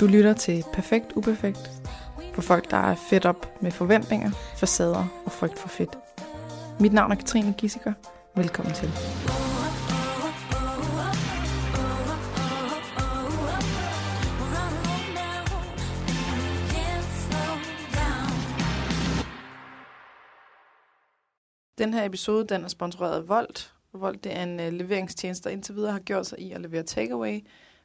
Du lytter til Perfekt Uperfekt for folk, der er fedt op med forventninger, facader og frygt for fedt. Mit navn er Katrine Gissiker. Velkommen til. Den her episode den er sponsoreret af Volt. Volt det er en øh, leveringstjeneste, der indtil videre har gjort sig i at levere takeaway.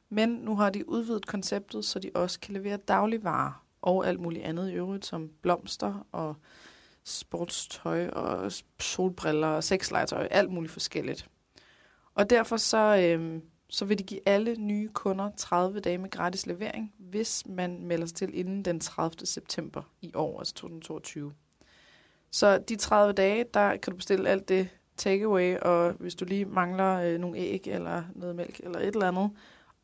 Men nu har de udvidet konceptet, så de også kan levere dagligvarer og alt muligt andet i øvrigt, som blomster og sportstøj og solbriller og sexlegetøj, alt muligt forskelligt. Og derfor så, øh, så vil de give alle nye kunder 30 dage med gratis levering, hvis man melder sig til inden den 30. september i år, altså 2022. Så de 30 dage, der kan du bestille alt det takeaway, og hvis du lige mangler øh, nogle æg eller noget mælk eller et eller andet,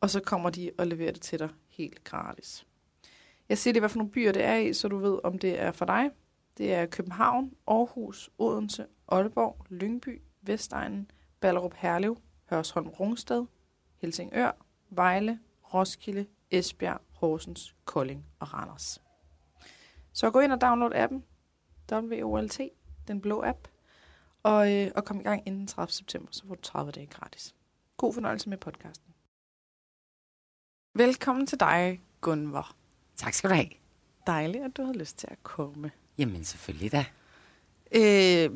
og så kommer de og leverer det til dig helt gratis. Jeg siger det, hvad for nogle byer det er i, så du ved, om det er for dig. Det er København, Aarhus, Odense, Aalborg, Lyngby, Vestegnen, Ballerup Herlev, Hørsholm Rungsted, Helsingør, Vejle, Roskilde, Esbjerg, Horsens, Kolding og Randers. Så gå ind og download appen, WOLT, den blå app, og, øh, og kom i gang inden 30. september, så får du 30 dage gratis. God fornøjelse med podcasten. Velkommen til dig, Gunvor. Tak skal du have. Dejligt, at du har lyst til at komme. Jamen selvfølgelig da. Øh,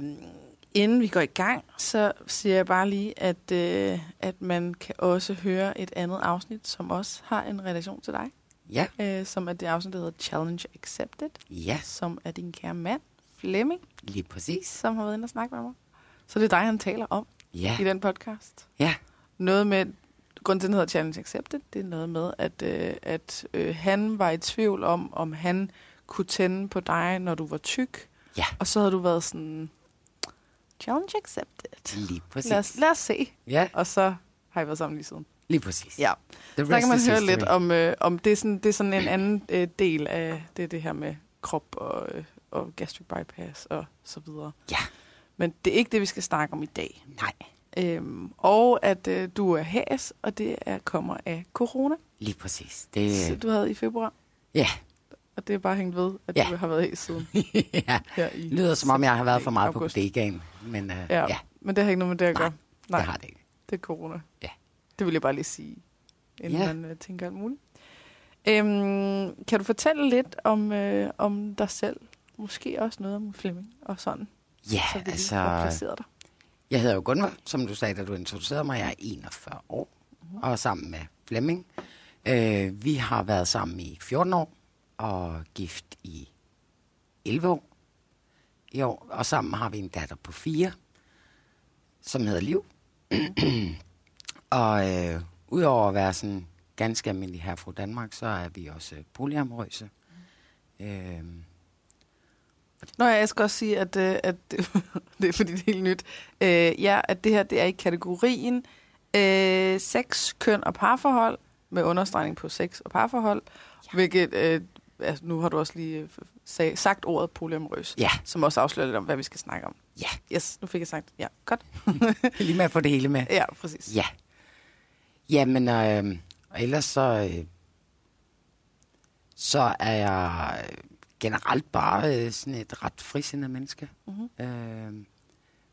inden vi går i gang, så siger jeg bare lige, at, øh, at man kan også høre et andet afsnit, som også har en relation til dig. Ja. Øh, som er det afsnit, der hedder Challenge Accepted. Ja. Som er din kære mand, Flemming. Lige præcis. Som har været inde og snakke med mig. Så det er dig, han taler om ja. i den podcast. Ja. Noget med, grunden til, den hedder Challenge Accepted, det er noget med, at, øh, at øh, han var i tvivl om, om han kunne tænde på dig, når du var tyk. Ja. Og så havde du været sådan, Challenge Accepted. Lige præcis. Lad os, lad os se. Ja. Og så har I været sammen lige siden. Lige præcis. Ja. The Så kan man høre history. lidt om, øh, om det, er sådan, det er sådan en anden øh, del af det, det her med krop og, øh, og gastric bypass og så videre. Ja. Men det er ikke det, vi skal snakke om i dag. Nej. Øhm, og at øh, du er hæs, og det er kommer af corona, Lige præcis. Det, så du havde i februar. ja. Og det er bare hængt ved, at Ja. du har været hæs siden ja. her i lyder som om, jeg har været for meget august. på bodegaen. Men uh, Ja. ja, men det har ikke noget med det at gøre. Nej, det har det ikke. Det er corona. Ja. Det vil jeg bare lige sige, inden Ja. man uh, tænker alt muligt. Øhm, kan du fortælle lidt om, øh, om dig selv? Måske også noget om Flemming og sådan, Ja, så vi altså... placeret dig. Jeg hedder jo Gunvar, som du sagde, da du introducerede mig. Jeg er 41 år og er sammen med Flemming. Øh, vi har været sammen i 14 år og gift i 11 år i år. Og sammen har vi en datter på 4, som hedder Liv. og øh, udover at være sådan ganske almindelig her fra Danmark, så er vi også polyamorøse. Øh, Nå, jeg skal også sige, at, øh, at det er fordi, det er helt nyt. Øh, ja, at det her det er i kategorien øh, sex, køn og parforhold, med understregning på sex og parforhold, ja. hvilket, øh, altså, nu har du også lige øh, sag, sagt ordet polyamorøs, ja, som også afslører lidt om, hvad vi skal snakke om. ja. Yes, nu fik jeg sagt, ja, godt. Lige med at få det hele med. ja, præcis. Ja. Jamen, øh, og ellers så, øh, så er jeg generelt bare øh, sådan et ret frisindet menneske. Mm-hmm. Øh,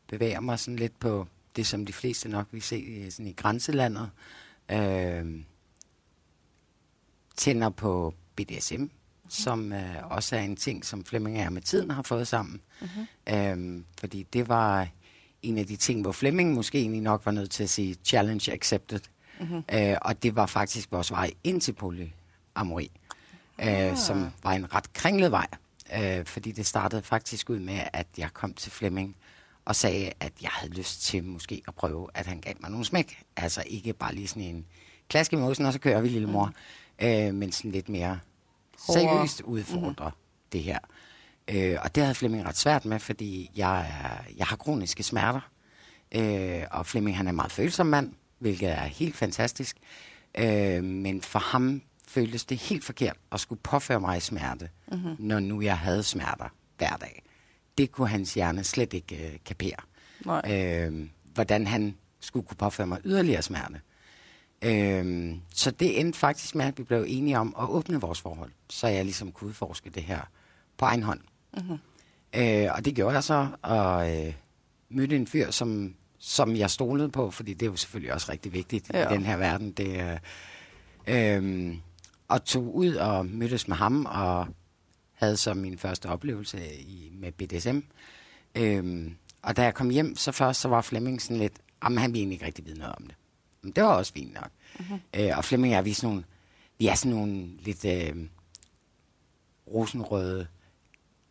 bevæger mig sådan lidt på det, som de fleste nok vil se øh, sådan i grænselandet. Øh, tænder på BDSM, mm-hmm. som øh, også er en ting, som Flemming og jeg med tiden har fået sammen. Mm-hmm. Øhm, fordi det var en af de ting, hvor Flemming måske egentlig nok var nødt til at sige challenge accepted. Mm-hmm. Øh, og det var faktisk vores vej ind til polyamori, Ah. øh, som var en ret kringlet vej. Øh, fordi det startede faktisk ud med, at jeg kom til Flemming og sagde, at jeg havde lyst til måske at prøve, at han gav mig nogle smæk. Altså ikke bare lige sådan en klask i mosen, og så kører vi, lille mor. Mm. Øh, men sådan lidt mere Hårdere. seriøst udfordre mm. det her. Øh, og det havde Flemming ret svært med, fordi jeg, jeg har kroniske smerter. Øh, og Flemming han er en meget følsom mand, hvilket er helt fantastisk. Øh, men for ham føltes det helt forkert at skulle påføre mig smerte, mm-hmm. når nu jeg havde smerter hver dag. Det kunne hans hjerne slet ikke øh, kapere. Nej. Øh, hvordan han skulle kunne påføre mig yderligere smerte. Øhm, så det endte faktisk med, at vi blev enige om at åbne vores forhold, så jeg ligesom kunne udforske det her på egen hånd. Mm-hmm. Øh, og det gjorde jeg så, og øh, mødte en fyr, som, som jeg stolede på, fordi det er jo selvfølgelig også rigtig vigtigt ja. i den her verden. Det, øh, øh, og tog ud og mødtes med ham, og havde så min første oplevelse i, med BDSM. Øh, og da jeg kom hjem, så først så var Flemming sådan lidt, jamen han ville egentlig ikke rigtig vide noget om det. Men det var også fint nok. Mm-hmm. Øh, og Flemming er vi sådan nogle, vi er sådan nogle lidt øh, rosenrøde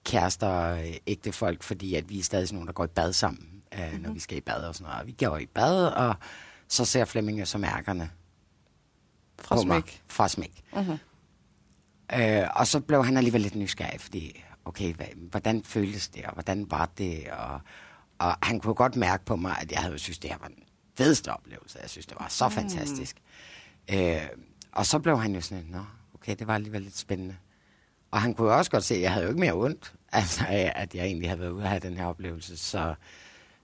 kærester, øh, ægte folk, fordi at vi er stadig sådan nogle, der går i bad sammen, øh, mm-hmm. når mhm. vi skal i bad og sådan noget. Og vi går i bad, og så ser Flemming jo så mærkerne fra smæk. Mig, fra smæk. Mm-hmm. Øh, og så blev han alligevel lidt nysgerrig, fordi, okay, hvordan føltes det, og hvordan var det, og, og han kunne godt mærke på mig, at jeg havde synes, det her var den fedeste oplevelse. Jeg synes, det var så mm. fantastisk. Øh, og så blev han jo sådan, nå, okay, det var alligevel lidt spændende. Og han kunne jo også godt se, at jeg havde jo ikke mere ondt, altså at jeg egentlig havde været ude af have den her oplevelse. Så,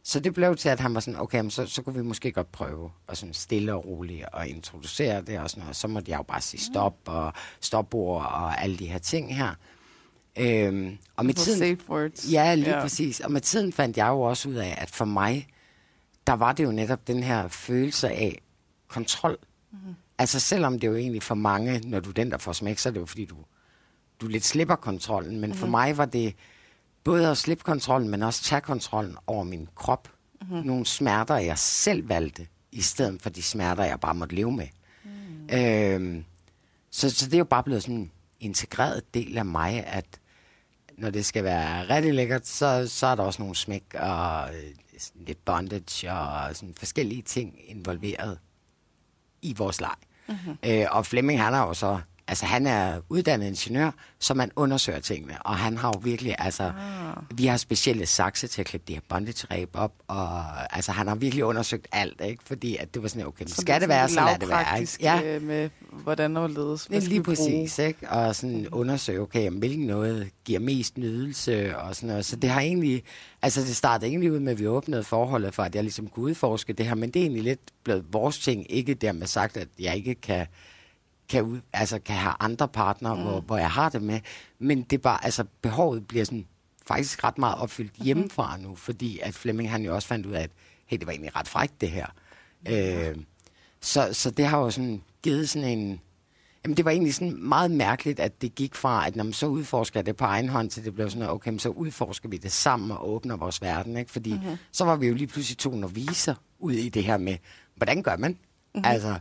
så det blev til, at han var sådan, okay, så, så kunne vi måske godt prøve at sådan stille og roligt og introducere det og sådan noget. Så måtte jeg jo bare sige stop og stopord og alle de her ting her. Øhm, og med tiden, safe words. Ja, lige yeah. præcis. Og med tiden fandt jeg jo også ud af, at for mig, der var det jo netop den her følelse af kontrol. Mm-hmm. Altså selvom det jo egentlig for mange, når du er den, der får smæk, så er det jo fordi, du du lidt slipper kontrollen. Men mm-hmm. for mig var det både at slippe kontrollen, men også tage kontrollen over min krop. Mm-hmm. Nogle smerter, jeg selv valgte, i stedet for de smerter, jeg bare måtte leve med. Mm. Øhm, så, så det er jo bare blevet sådan en integreret del af mig, at når det skal være rigtig lækkert, så, så er der også nogle smæk og øh, lidt bondage og sådan forskellige ting involveret i vores leg. Mm-hmm. Øh, og Flemming, han har jo så altså han er uddannet ingeniør, så man undersøger tingene, og han har jo virkelig, altså, ah. vi har specielle sakse til at klippe de her bondage op, og altså han har virkelig undersøgt alt, ikke? Fordi at det var sådan, okay, så skal det være, så lad det være, ikke? Ja. Øh, med hvordan og ledes, hvad lige præcis, bruge? ikke? Og sådan undersøge, okay, hvilken noget giver mest nydelse, og sådan noget. Så det har egentlig, altså det startede egentlig ud med, at vi åbnede forholdet for, at jeg ligesom kunne udforske det her, men det er egentlig lidt blevet vores ting, ikke dermed sagt, at jeg ikke kan kan, ud, altså, kan have andre partnere, mm. hvor, hvor jeg har det med. Men det er bare, altså, behovet bliver sådan faktisk ret meget opfyldt mm-hmm. hjemmefra nu, fordi at Flemming han jo også fandt ud af, at hey, det var egentlig ret frækt det her. Mm. Øh, så, så det har jo sådan givet sådan en... Jamen det var egentlig sådan meget mærkeligt, at det gik fra, at når man så udforsker det på egen hånd, til det blev sådan, okay, men så udforsker vi det sammen og åbner vores verden, ikke? Fordi mm-hmm. så var vi jo lige pludselig to noviser ud i det her med, hvordan gør man? Mm-hmm. Altså,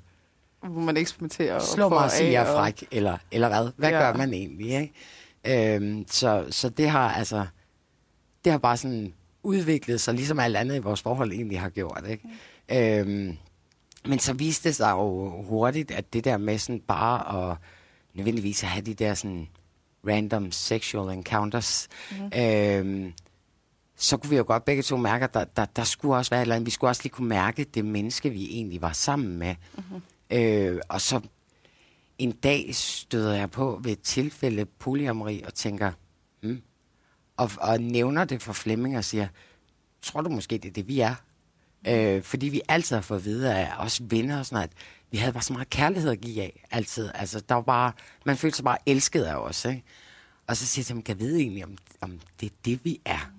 hvor man eksperimenterer. Slå mig og sige, jeg er fræk, og... eller, eller hvad? Hvad ja. gør man egentlig? Ikke? Øhm, så, så det har altså, det har bare sådan udviklet sig, ligesom alt andet i vores forhold egentlig har gjort. Ikke? Mm. Øhm, men så viste det sig jo hurtigt, at det der med sådan bare at nødvendigvis at have de der sådan random sexual encounters, mm. øhm, så kunne vi jo godt begge to mærke, at der, der, der skulle også være et eller andet. Vi skulle også lige kunne mærke det menneske, vi egentlig var sammen med. Mm-hmm. Øh, og så en dag støder jeg på ved et tilfælde polyamori og tænker, hmm, og, og nævner det for Flemming og siger, tror du måske, det er det, vi er? Øh, fordi vi altid har fået at vide af os venner og sådan noget, at vi havde bare så meget kærlighed at give af, altid. Altså, der var bare, man følte sig bare elsket af os, ikke? Og så siger jeg til ham, kan vide egentlig, om, om det er det, vi er?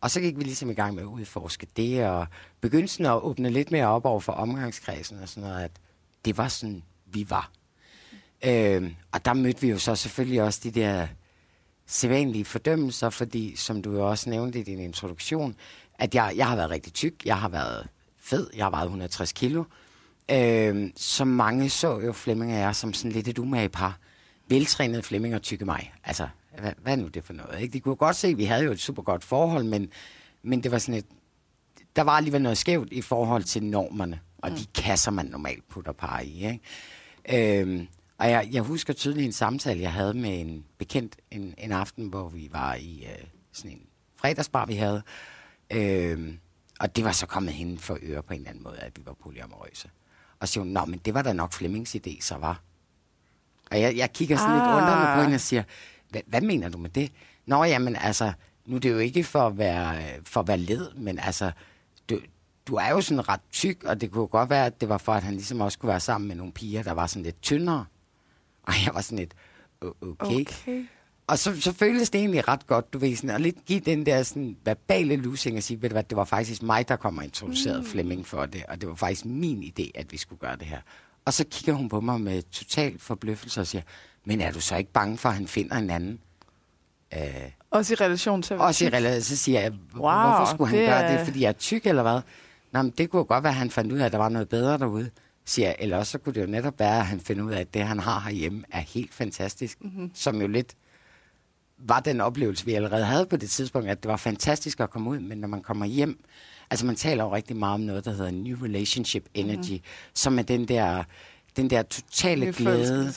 Og så gik vi ligesom i gang med at udforske det, og begyndte at åbne lidt mere op over for omgangskredsen og sådan noget, at det var sådan, vi var. Øh, og der mødte vi jo så selvfølgelig også de der sædvanlige fordømmelser, fordi, som du jo også nævnte i din introduktion, at jeg, jeg har været rigtig tyk, jeg har været fed, jeg har vejet 160 kilo. Øh, så mange så jo Flemming og jeg som sådan lidt et umage par. Veltrænet Flemming og tykke mig. Altså, hvad, hvad er nu det for noget? Ikke? De kunne godt se, at vi havde jo et super godt forhold, men, men det var sådan et, der var alligevel noget skævt i forhold til normerne og mm. de kasser, man normalt putter par i. Ikke? Øhm, og jeg, jeg husker tydeligt en samtale, jeg havde med en bekendt en, en aften, hvor vi var i øh, sådan en fredagsbar, vi havde. Øhm, og det var så kommet hende for øre på en eller anden måde, at vi var polyamorøse. Og så siger hun, nå, men det var da nok Flemmings idé, så var. Og jeg, jeg kigger sådan ah. lidt undrende på hende og siger, hvad mener du med det? Nå, jamen altså, nu er det jo ikke for at være, for at være led, men altså, du, er jo sådan ret tyk, og det kunne godt være, at det var for, at han ligesom også kunne være sammen med nogle piger, der var sådan lidt tyndere. Og jeg var sådan lidt, okay. okay. Og så, så føltes det egentlig ret godt, du ved, sådan, at lidt give den der sådan, verbale losing og sige, ved du hvad, det var faktisk mig, der kom og introducerede mm. Flemming for det, og det var faktisk min idé, at vi skulle gøre det her. Og så kigger hun på mig med total forbløffelse og siger, men er du så ikke bange for, at han finder en anden? Øh, også i relation til Også i relation, så siger jeg, wow, hvorfor skulle han det gøre er... det, fordi jeg er tyk eller hvad? Nå, men det kunne godt være, at han fandt ud af, at der var noget bedre derude. Siger jeg, eller også så kunne det jo netop være, at han finder ud af, at det, han har herhjemme, er helt fantastisk. Mm-hmm. Som jo lidt var den oplevelse, vi allerede havde på det tidspunkt, at det var fantastisk at komme ud, men når man kommer hjem, altså man taler jo rigtig meget om noget, der hedder New Relationship Energy, mm. som er den der, den der totale glæde,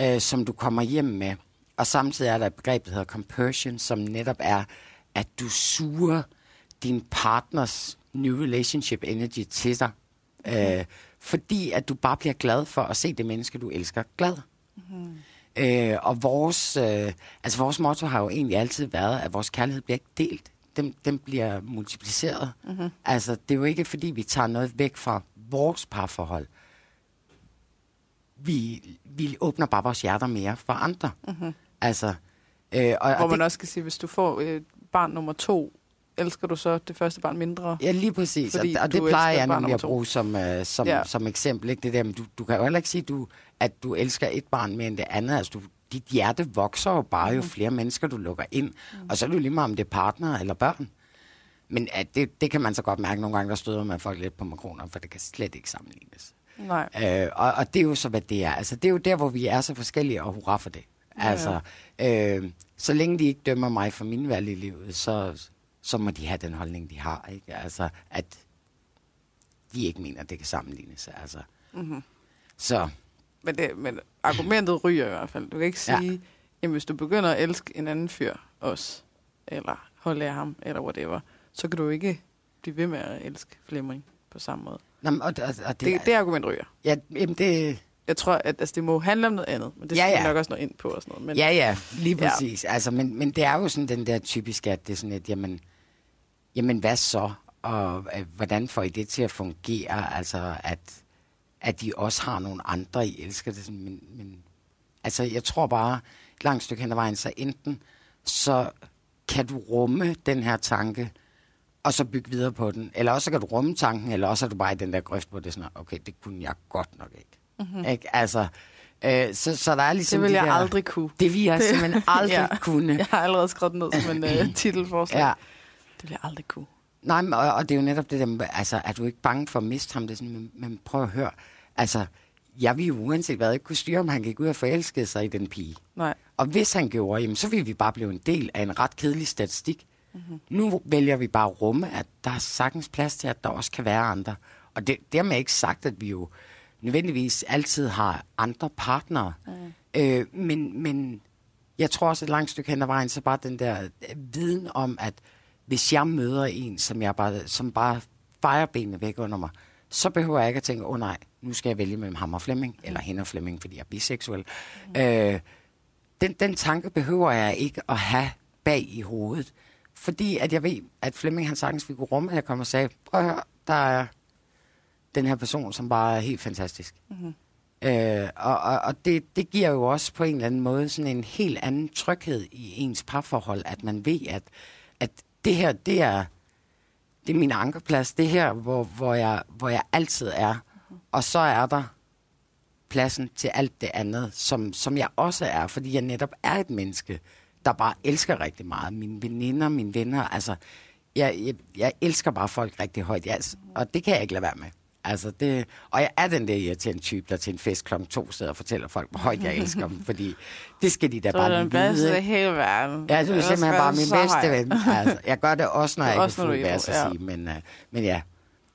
øh, som du kommer hjem med. Og samtidig er der et begreb, der hedder compersion, som netop er, at du suger din partners New Relationship Energy til dig. Mm. Øh, fordi at du bare bliver glad for at se det menneske, du elsker, glad. Mm. Øh, og vores, øh, altså vores motto har jo egentlig altid været, at vores kærlighed bliver ikke delt. Den, den bliver multipliceret. Mm-hmm. Altså, det er jo ikke, fordi vi tager noget væk fra vores parforhold. Vi, vi åbner bare vores hjerter mere for andre. Mm-hmm. Altså, øh, og, Hvor og man det, også kan sige, hvis du får øh, barn nummer to, elsker du så det første barn mindre? Ja, lige præcis. Og, og det plejer jeg nemlig at bruge som, uh, som, ja. som eksempel. Ikke? Det der, men du, du kan jo heller ikke sige, du, at du elsker et barn mere end det andet. Altså, du, dit hjerte vokser jo bare, jo mm. flere mennesker du lukker ind. Mm. Og så er det jo lige meget, om det er partner eller børn. Men at det, det kan man så godt mærke nogle gange, der støder man folk lidt på makroner, for det kan slet ikke sammenlignes. Nej. Øh, og, og det er jo så, hvad det er. Altså, det er jo der, hvor vi er så forskellige, og hurra for det. Ja, altså, øh, så længe de ikke dømmer mig for min valg i livet, så, så må de have den holdning, de har. Ikke? Altså, at de ikke mener, at det kan sammenlignes. Altså. Mm-hmm. Så. Men, det, men argumentet ryger i hvert fald. Du kan ikke sige, ja. jamen hvis du begynder at elske en anden fyr også, eller holde af ham, eller whatever, så kan du ikke blive ved med at elske Flemming på samme måde. Nå, og, og, og det, det, det argument ryger. Ja, jamen det, jeg tror, at altså, det må handle om noget andet, men det skal ja, nok også nå ind på og sådan noget. Men, ja, ja, lige præcis. Ja. Altså, men, men det er jo sådan den der typiske, at det er sådan et, jamen, jamen hvad så? Og øh, hvordan får I det til at fungere? Altså, at, at de også har nogle andre, I elsker det. Men, men altså, jeg tror bare, et langt stykke hen ad vejen, så enten så kan du rumme den her tanke, og så bygge videre på den. Eller også kan du rumme tanken, eller også er du bare i den der grøft, hvor det er sådan, okay, det kunne jeg godt nok ikke. Mm-hmm. ikke? Altså, øh, så, så der er ligesom Det vil de jeg der, aldrig kunne. Det vil jeg simpelthen aldrig ja. kunne. Jeg har allerede skrevet ned som en uh, titelforslag. Ja. Det vil jeg aldrig kunne. Nej, men, og, og det er jo netop det der, altså, er du ikke bange for at miste ham? Det er sådan, men, men prøv at høre. Altså, jeg ville jo uanset hvad ikke kunne styre, om han gik ud og forelskede sig i den pige. Nej. Og hvis han gjorde, jamen, så ville vi bare blive en del af en ret kedelig statistik. Mm-hmm. Nu vælger vi bare at rumme, at der er sagtens plads til, at der også kan være andre. Og det, dermed ikke sagt, at vi jo nødvendigvis altid har andre partnere. Mm. Øh, men, men jeg tror også et langt stykke hen ad vejen, så bare den der viden om, at hvis jeg møder en, som, jeg bare, som bare fejrer benene væk under mig, så behøver jeg ikke at tænke, åh oh, nej, nu skal jeg vælge mellem ham og Flemming, eller hende og Flemming, fordi jeg er biseksuel. Mm. Øh, den, den tanke behøver jeg ikke at have bag i hovedet, fordi at jeg ved, at Flemming han sagtens ville kunne rumme, at jeg kommer og sagde, prøv at høre, der er den her person, som bare er helt fantastisk. Mm-hmm. Øh, og og, og det, det giver jo også på en eller anden måde sådan en helt anden tryghed i ens parforhold, at man ved, at, at det her, det er, det er min ankerplads, det her, hvor, hvor, jeg, hvor jeg altid er. Og så er der pladsen til alt det andet, som, som jeg også er, fordi jeg netop er et menneske, der bare elsker rigtig meget. Mine veninder, mine venner, altså, jeg, jeg, jeg elsker bare folk rigtig højt, jeg, og det kan jeg ikke lade være med. Altså det, og jeg er den der irriterende type, der til en fest klokken to sidder og fortæller folk, hvor højt jeg elsker dem, fordi det skal de da så bare lige vide. Så er den bedste hele verden. Ja, det er simpelthen bare min bedste ven. Altså, jeg gør det også, når jeg også ikke er fuld, ja. sige, men, uh, men ja.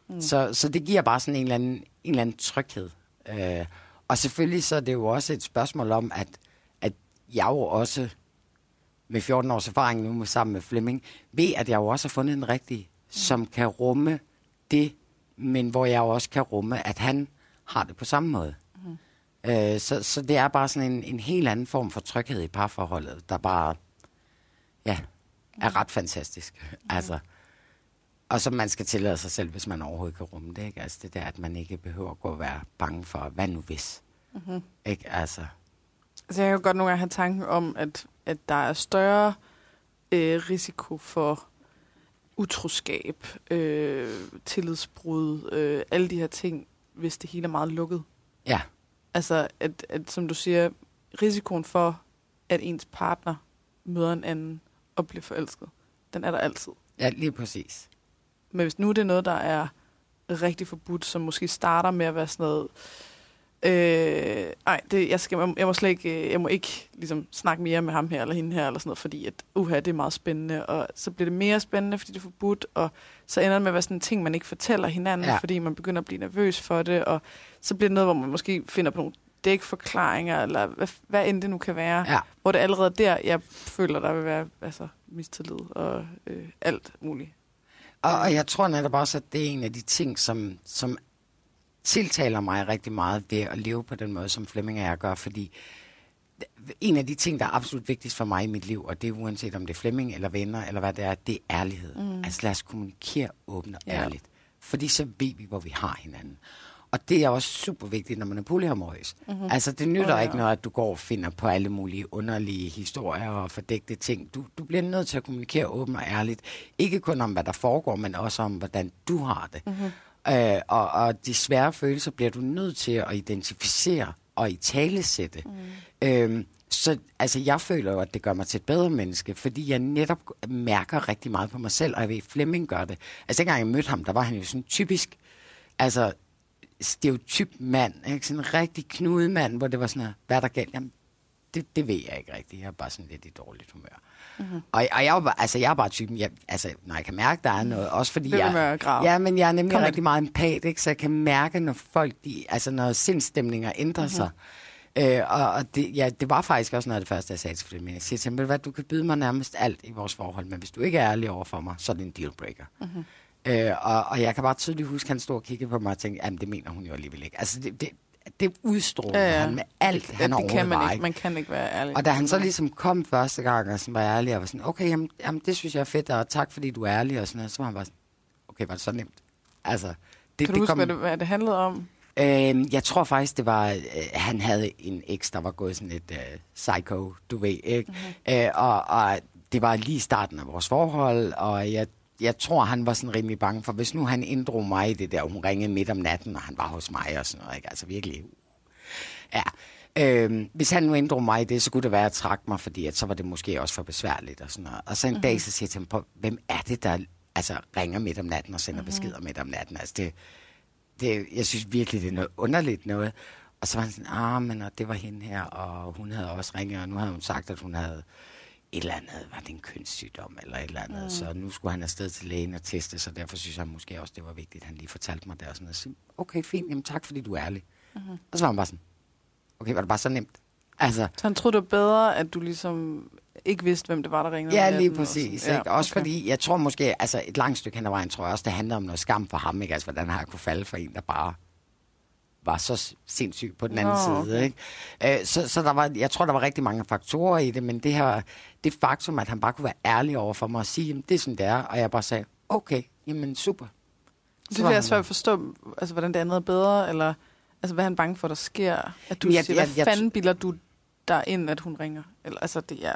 Mm. Så, så det giver bare sådan en eller anden, en eller anden tryghed. Uh, og selvfølgelig så er det jo også et spørgsmål om, at, at jeg jo også med 14 års erfaring nu sammen med Flemming, ved, at jeg jo også har fundet en rigtig, mm. som kan rumme det, men hvor jeg også kan rumme, at han har det på samme måde. Mm. Øh, så, så det er bare sådan en, en helt anden form for tryghed i parforholdet, der bare ja, er ret fantastisk. Mm. Altså, og som man skal tillade sig selv, hvis man overhovedet kan rumme det. Ikke? Altså det der, at man ikke behøver at gå og være bange for, hvad nu hvis? Mm-hmm. Ikke? Altså, Altså, jeg kan jo godt nogle gange have tanken om, at, at der er større øh, risiko for utroskab, øh, tillidsbrud, øh, alle de her ting, hvis det hele er meget lukket. ja, Altså, at, at som du siger, risikoen for, at ens partner møder en anden og bliver forelsket, den er der altid. ja, lige præcis. Men hvis nu det er noget, der er rigtig forbudt, som måske starter med at være sådan noget, øh, ej, det, jeg, skal, jeg, må- jeg må slet ikke, øh, jeg må ikke ligesom, snakke mere med ham her eller hende her, eller sådan noget, fordi at, uha, det er meget spændende, og så bliver det mere spændende, fordi det er forbudt, og så ender det med at være sådan en ting, man ikke fortæller hinanden, Ja. ja. fordi man begynder at blive nervøs for det, og så bliver det noget, hvor man måske finder på nogle dækforklaringer, eller hvad, hvad end det nu kan være, Ja, hvor det allerede der, jeg føler, der vil være altså, mistillid og øh, alt muligt. og, og jeg tror netop også, at det er en af de ting, som, som tiltaler mig rigtig meget ved at leve på den måde, som Flemming og jeg gør, fordi en af de ting, der er absolut vigtigst for mig i mit liv, og det er uanset om det er Flemming eller venner, eller hvad det er, det er ærlighed. Mm. Altså lad os kommunikere åbent og Ja. ærligt. Fordi så ved vi, hvor vi har hinanden. Og det er også super vigtigt, når man er polyamorøs. Mm-hmm. Altså det nytter oh, ja. ikke noget, at du går og finder på alle mulige underlige historier og fordækte ting. Du, du bliver nødt til at kommunikere åbent og ærligt. Ikke kun om, hvad der foregår, men også om, hvordan du har det. Mm-hmm. Øh, og, og de svære følelser bliver du nødt til at identificere og i tale sætte. Mm. Øhm, så altså, jeg føler jo, at det gør mig til et bedre menneske, fordi jeg netop mærker rigtig meget på mig selv, og jeg ved, at Flemming gør det. Altså, dengang jeg mødte ham, der var han jo sådan typisk, altså, stereotyp mand, ikke? Sådan en rigtig knudemand, hvor det var sådan, her, hvad er der galt? Jamen, det, det ved jeg ikke rigtigt. Jeg er bare sådan lidt i dårligt humør. Mm-hmm. Og, og jeg, er bare, altså, jeg er bare typen, jeg, altså, når jeg kan mærke, der er noget, også fordi ved jeg... grave. Ja, men jeg er nemlig Kom rigtig meget empat, ikke? så jeg kan mærke, når folk, de, altså når sindstemninger ændrer mm-hmm. sig. Øh, og og det, ja, det var faktisk også noget af det første, jeg sagde til Flemming. Jeg siger til ham, "Ved du hvad, du kan byde mig nærmest alt i vores forhold, men hvis du ikke er ærlig over for mig, så er det en dealbreaker. Mm-hmm. Øh, og, og jeg kan bare tydeligt huske, at han stod og kiggede på mig og tænkte, jamen det mener hun jo alligevel ikke. Altså det, det, det udstråler ja, ja. han med alt, det, han det kan man ikke. Man kan ikke være ærlig. og da han så ligesom kom første gang, og sådan var ærlig, og var sådan, okay, jamen, jamen det synes jeg er fedt, og tak fordi du er ærlig, og sådan noget, så var han bare sådan, okay, var det så nemt? Altså, det, kan du huske, kom, hvad det, hvad det handlede om? Øh, jeg tror faktisk, det var, øh, han havde en eks, der var gået sådan et øh, psycho, du ved, ikke? Mm-hmm. Øh, og, og det var lige starten af vores forhold, og jeg, jeg tror, han var sådan rimelig bange for, hvis nu han inddrog mig i det der, og hun ringede midt om natten, og han var hos mig og sådan noget, ikke? Altså virkelig, ja. Øh, hvis han nu inddrog mig i det, så kunne det være, at jeg trak mig, fordi at så var det måske også for besværligt og sådan noget. Og så en mm-hmm. dag, så siger jeg til ham, "Prøv, hvem er det, der altså, ringer midt om natten og sender mm-hmm. beskeder midt om natten? Altså det, det, jeg synes virkelig, det er noget underligt noget. Og så var han sådan, ah, men og det var hende her, og hun havde også ringet, og nu havde hun sagt, at hun havde et eller andet, var det en kønssygdom eller et eller andet, mm. så nu skulle han afsted til lægen og teste, så derfor synes jeg måske også, det var vigtigt, at han lige fortalte mig det og sådan noget. Så, okay, fint, jamen tak, fordi du er ærlig. Mm-hmm. Og så var han bare sådan, okay, var det bare så nemt? Altså, Så han troede, det var bedre, at du ligesom ikke vidste, hvem det var, der ringede? Ja, lige og præcis. sådan. Ikke? Også fordi, jeg tror måske, altså et langt stykke hen ad vejen, tror jeg også, det handler om noget skam for ham. Ikke? Altså, hvordan har jeg kunne falde for en, der bare var så sindssyg på den anden Nå, side. Ikke? Øh, så, så der var, jeg tror, der var rigtig mange faktorer i det, men det her, det faktum, at han bare kunne være ærlig over for mig og sige, jamen, det er sådan, det er, og jeg bare sagde, okay, jamen super. Det Så er jeg han svært at forstå, altså, hvordan det andet er bedre, eller altså, hvad er han bange for, der sker? At du Jeg- jeg, siger, jeg- hvad jeg- fanden bilder du der ind, at hun ringer? Eller, altså, det er...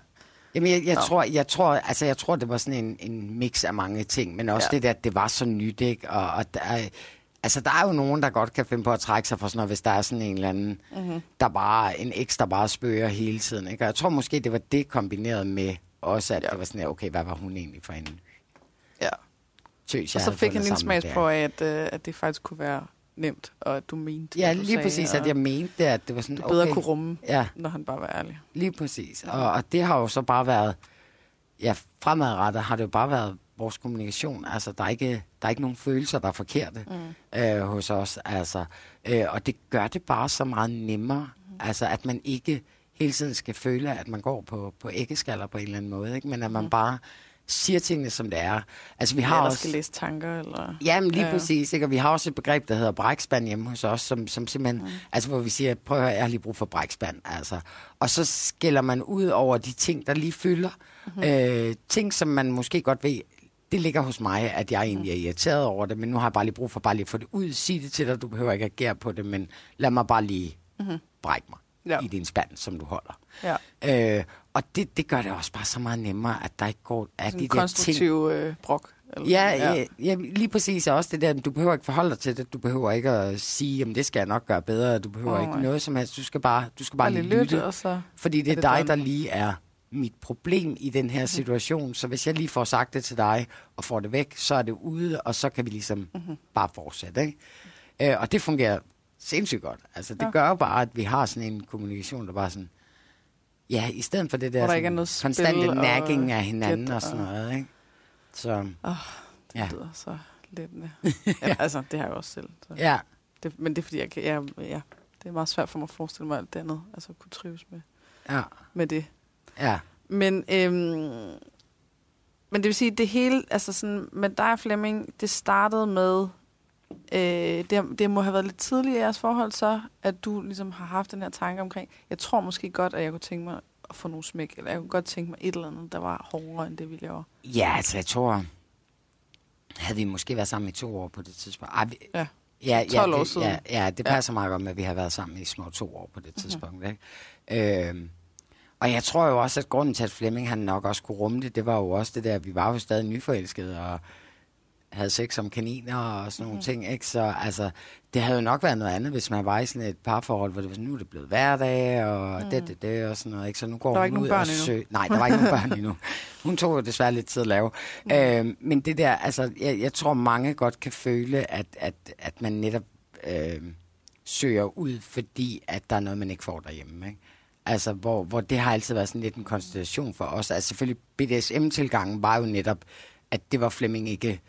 Jamen, jeg, jeg, Nå. tror, jeg, tror, altså, jeg tror, det var sådan en, en mix af mange ting, men også ja. Det der, at det var så nyt, ikke? Og, og der, er- altså, der er jo nogen, der godt kan finde på at trække sig for sådan noget, hvis der er sådan en eller anden, mm-hmm. der bare, en eks, der bare spørger hele tiden, ikke? Og jeg tror måske, det var det kombineret med også, at ja. det var sådan, her, okay, hvad var hun egentlig for en Ja. tøs, Og så fik han en smagsprøve af, at, øh, at det faktisk kunne være nemt, og at du mente, Ja, lige sagde, præcis, at jeg mente det, at det var sådan, du bedre okay. kunne rumme, Ja. når han bare var ærlig. Lige præcis. Og, og det har jo så bare været, ja, fremadrettet har det jo bare været vores kommunikation. Altså, der er ikke, der er ikke nogen følelser, der er forkerte mm. øh, hos os. Altså, øh, og det gør det bare så meget nemmere. Mm. Altså, at man ikke hele tiden skal føle, at man går på, på æggeskaller på en eller anden måde, ikke? men at man bare siger tingene, som det er. Altså, vi har der også... skal læse tanker, eller... Jamen lige ja. Ja. præcis, ikke? og vi har også et begreb, der hedder brækspand hjemme hos os, som, som simpelthen, mm. altså hvor vi siger, prøv at høre, jeg har lige brug for brækspand, altså. Og så skiller man ud over de ting, der lige fylder. Mm-hmm. Øh, ting, som man måske godt ved, det ligger hos mig, at jeg egentlig er irriteret over det, men nu har jeg bare lige brug for bare lige at få det ud, sige det til dig, du behøver ikke agere på det, men lad mig bare lige mm-hmm. brække mig Ja. i din spand, som du holder. Ja. Øh, og det, det gør det også bare så meget nemmere, at der ikke går at Sådan de en der ting... konstruktiv øh, brok. Eller, Ja, ja. ja, lige præcis også det der, du behøver ikke forholde dig til det, du behøver ikke at sige, jamen det skal jeg nok gøre bedre, du behøver oh, ikke noget som helst, du skal bare, du skal bare Bare lige lytte, lytte, og så... fordi det er, dig, der lige er mit problem i den her situation, så hvis jeg lige får sagt det til dig, og får det væk, så er det ude, og så kan vi ligesom mm-hmm. bare fortsætte, ikke? Øh, og det fungerer sindssygt godt. Altså, det Ja. gør bare, at vi har sådan en kommunikation, der bare sådan, ja, i stedet for det der Hvor der sådan, konstante og nagging af hinanden gæt og sådan og- noget, ikke? Så, Det Ja. lyder så lidt med. ja, altså, det har jeg også selv. Så. ja, Det, men det er fordi, jeg kan, jeg, ja, det er meget svært for mig at forestille mig alt det andet. Altså at kunne trives med, ja, med det. Ja. Men, øhm, men det vil sige, det hele, altså sådan, med dig Flemming, det startede med, øh, det, det må have været lidt tidligt i jeres forhold så, at du ligesom har haft den her tanke omkring, jeg tror måske godt, at jeg kunne tænke mig at få nogle smæk, eller jeg kunne godt tænke mig et eller andet, der var hårdere end det, vi laver. Ja, altså jeg tror, havde vi måske været sammen i to år på det tidspunkt. Ej, vi, Ja. ja, 12 ja, år det, siden. Ja, ja, det Ja. passer meget godt med, at vi har været sammen i små to år på det tidspunkt. Ikke? Øhm, og jeg tror jo også, at grunden til, at Flemming han nok også kunne rumme det, det var jo også det der, vi var jo stadig nyforelskede, og havde sex som kaniner og sådan nogle ting, ikke? Så altså, det havde jo nok været noget andet, hvis man var i sådan et parforhold, hvor det var sådan, nu er det blevet hverdag, og mm. det, det, det, og sådan noget, ikke? Så nu går Der hun ud og søger... Nej, der var ikke nogen børn endnu. Hun tog jo desværre lidt tid at lave. Mm. Øh, men det der, altså, jeg, jeg tror, mange godt kan føle, at, at, at man netop øh, søger ud, fordi at der er noget, man ikke får derhjemme, ikke? Altså, hvor, hvor det har altid været sådan lidt en konstellation for os. Altså, selvfølgelig, BDSM-tilgangen var jo netop, at det var Flemming ikke...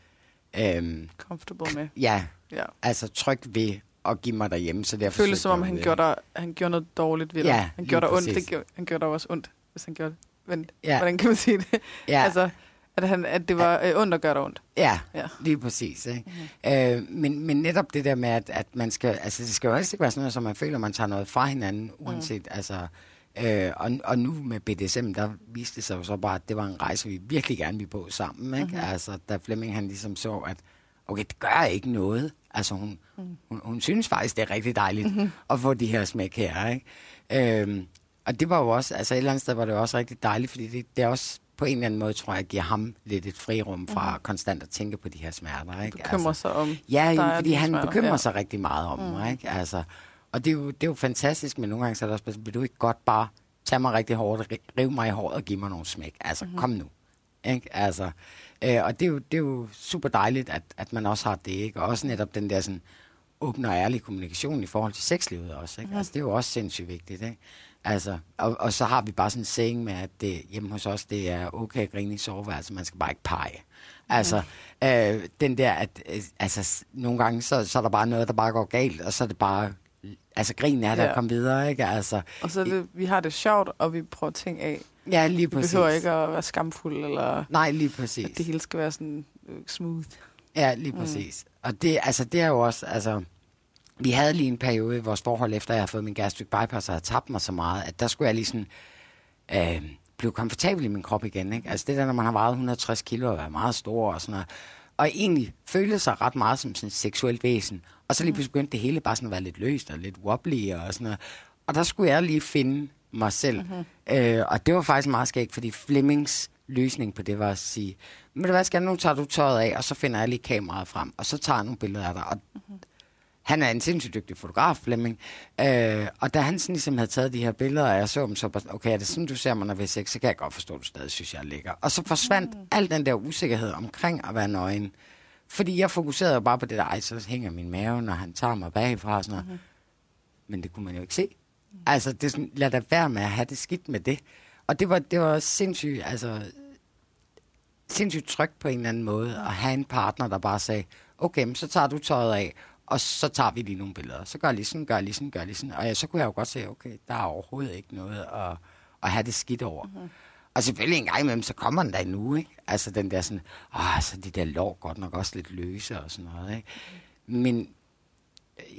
Øh, Comfortable med. ja, Ja. altså tryg ved at give mig derhjemme, så derfor... føles som om, han gjorde, dig, han gjorde noget dårligt ved dig. Ja, han gjorde dig ondt. Det han gjorde dig også ondt, hvis han gjorde det. Men Ja. hvordan kan man sige det? Ja, Altså, at, han, at det var øh, ondt at gøre dig ondt. ja, Ja. lige præcis. Ikke? Mm-hmm. Øh, men, men netop det der med, at, at man skal... Altså, det skal jo ikke være sådan noget, så man føler, man tager noget fra hinanden, uanset... Mm. Altså, øh, og, og nu med BDSM, der viste det sig jo så bare, at det var en rejse, vi virkelig gerne ville på sammen. Ikke? Mm-hmm. Altså, da Flemming han ligesom så, at okay, det gør ikke noget. Altså, hun, mm. hun, hun synes faktisk, det er rigtig dejligt mm-hmm. at få de her smæk her. Ikke? Øhm, og det var jo også, altså et eller andet sted var det også rigtig dejligt, fordi det, det er også på en eller anden måde, tror jeg, giver ham lidt et frirum fra mm. konstant at tænke på de her smerter. Ikke? Bekymrer sig om Ja, er fordi han smerter, bekymrer ja. sig rigtig meget om mm. Ikke? Altså, og det er, jo, det er jo fantastisk, men nogle gange så er det også vil du ikke godt bare tage mig rigtig hårdt, ri- rive mig i håret og give mig nogle smæk? Altså, mm. kom nu. Ikke? Altså, øh, og det er, jo, det er jo super dejligt, at, at man også har det. Ikke? Og også netop den der sådan, åben og ærlig kommunikation i forhold til sexlivet også. Ikke? Mm. Altså, det er jo også sindssygt vigtigt. Ikke? Altså, og, og så har vi bare sådan en saying med, at det, hjemme hos os, det er okay at grine i soveværelset, man skal bare ikke pege. Altså, øh, den der, at øh, altså, nogle gange, så, så er der bare noget, der bare går galt, og så er det bare, altså, grin er der Ja. at komme videre, ikke? Altså, Og så det, vi har det sjovt, og vi prøver ting af. ja, lige Vi præcis. behøver ikke at være skamfulde, eller Nej, lige at præcis. det hele skal være sådan øh, smooth. Ja, lige præcis. Mm. Og det, altså, det er jo også, altså, vi havde lige en periode i vores forhold, efter jeg havde fået min gastric bypass, og havde tabt mig så meget, at der skulle jeg lige sådan, øh, blive komfortabel i min krop igen. Ikke? Altså det der, når man har vejet 160 kilo og været meget stor og sådan noget, og egentlig føle sig ret meget som sådan et seksuelt væsen. Og så lige pludselig begyndte det hele bare sådan at være lidt løst og lidt wobbly og sådan noget. Og der skulle jeg lige finde mig selv. Mm-hmm. Øh, og det var faktisk meget skægt, fordi Flemmings løsning på det var at sige, men hvad skal nu tager du tøjet af, og så finder jeg lige kameraet frem, og så tager jeg nogle billeder af dig. Og han er en sindssygt dygtig fotograf, Flemming. Øh, og da han sådan ligesom havde taget de her billeder, og jeg så dem så okay, er det sådan, du ser mig, når vi sex, så kan jeg godt forstå, at du stadig synes, jeg er lækker. Og så forsvandt mm. al den der usikkerhed omkring at være nøgen. Fordi jeg fokuserede jo bare på det der, ej, så hænger min mave, når han tager mig bagfra og sådan noget. Mm. Men det kunne man jo ikke se. Altså, det er sådan, lad da være med at have det skidt med det. Og det var, det var sindssygt, altså, sindssygt trygt på en eller anden måde, at have en partner, der bare sagde, okay, men så tager du tøjet af, og så tager vi lige nogle billeder. Så gør jeg lige sådan, gør jeg lige sådan, gør jeg lige sådan. Og ja, så kunne jeg jo godt se, okay, der er overhovedet ikke noget at, at have det skidt over. Mm-hmm. Og selvfølgelig en gang imellem, så kommer den der endnu, ikke? Altså den der sådan, åh, så de der lår godt nok også lidt løse og sådan noget, ikke? Men,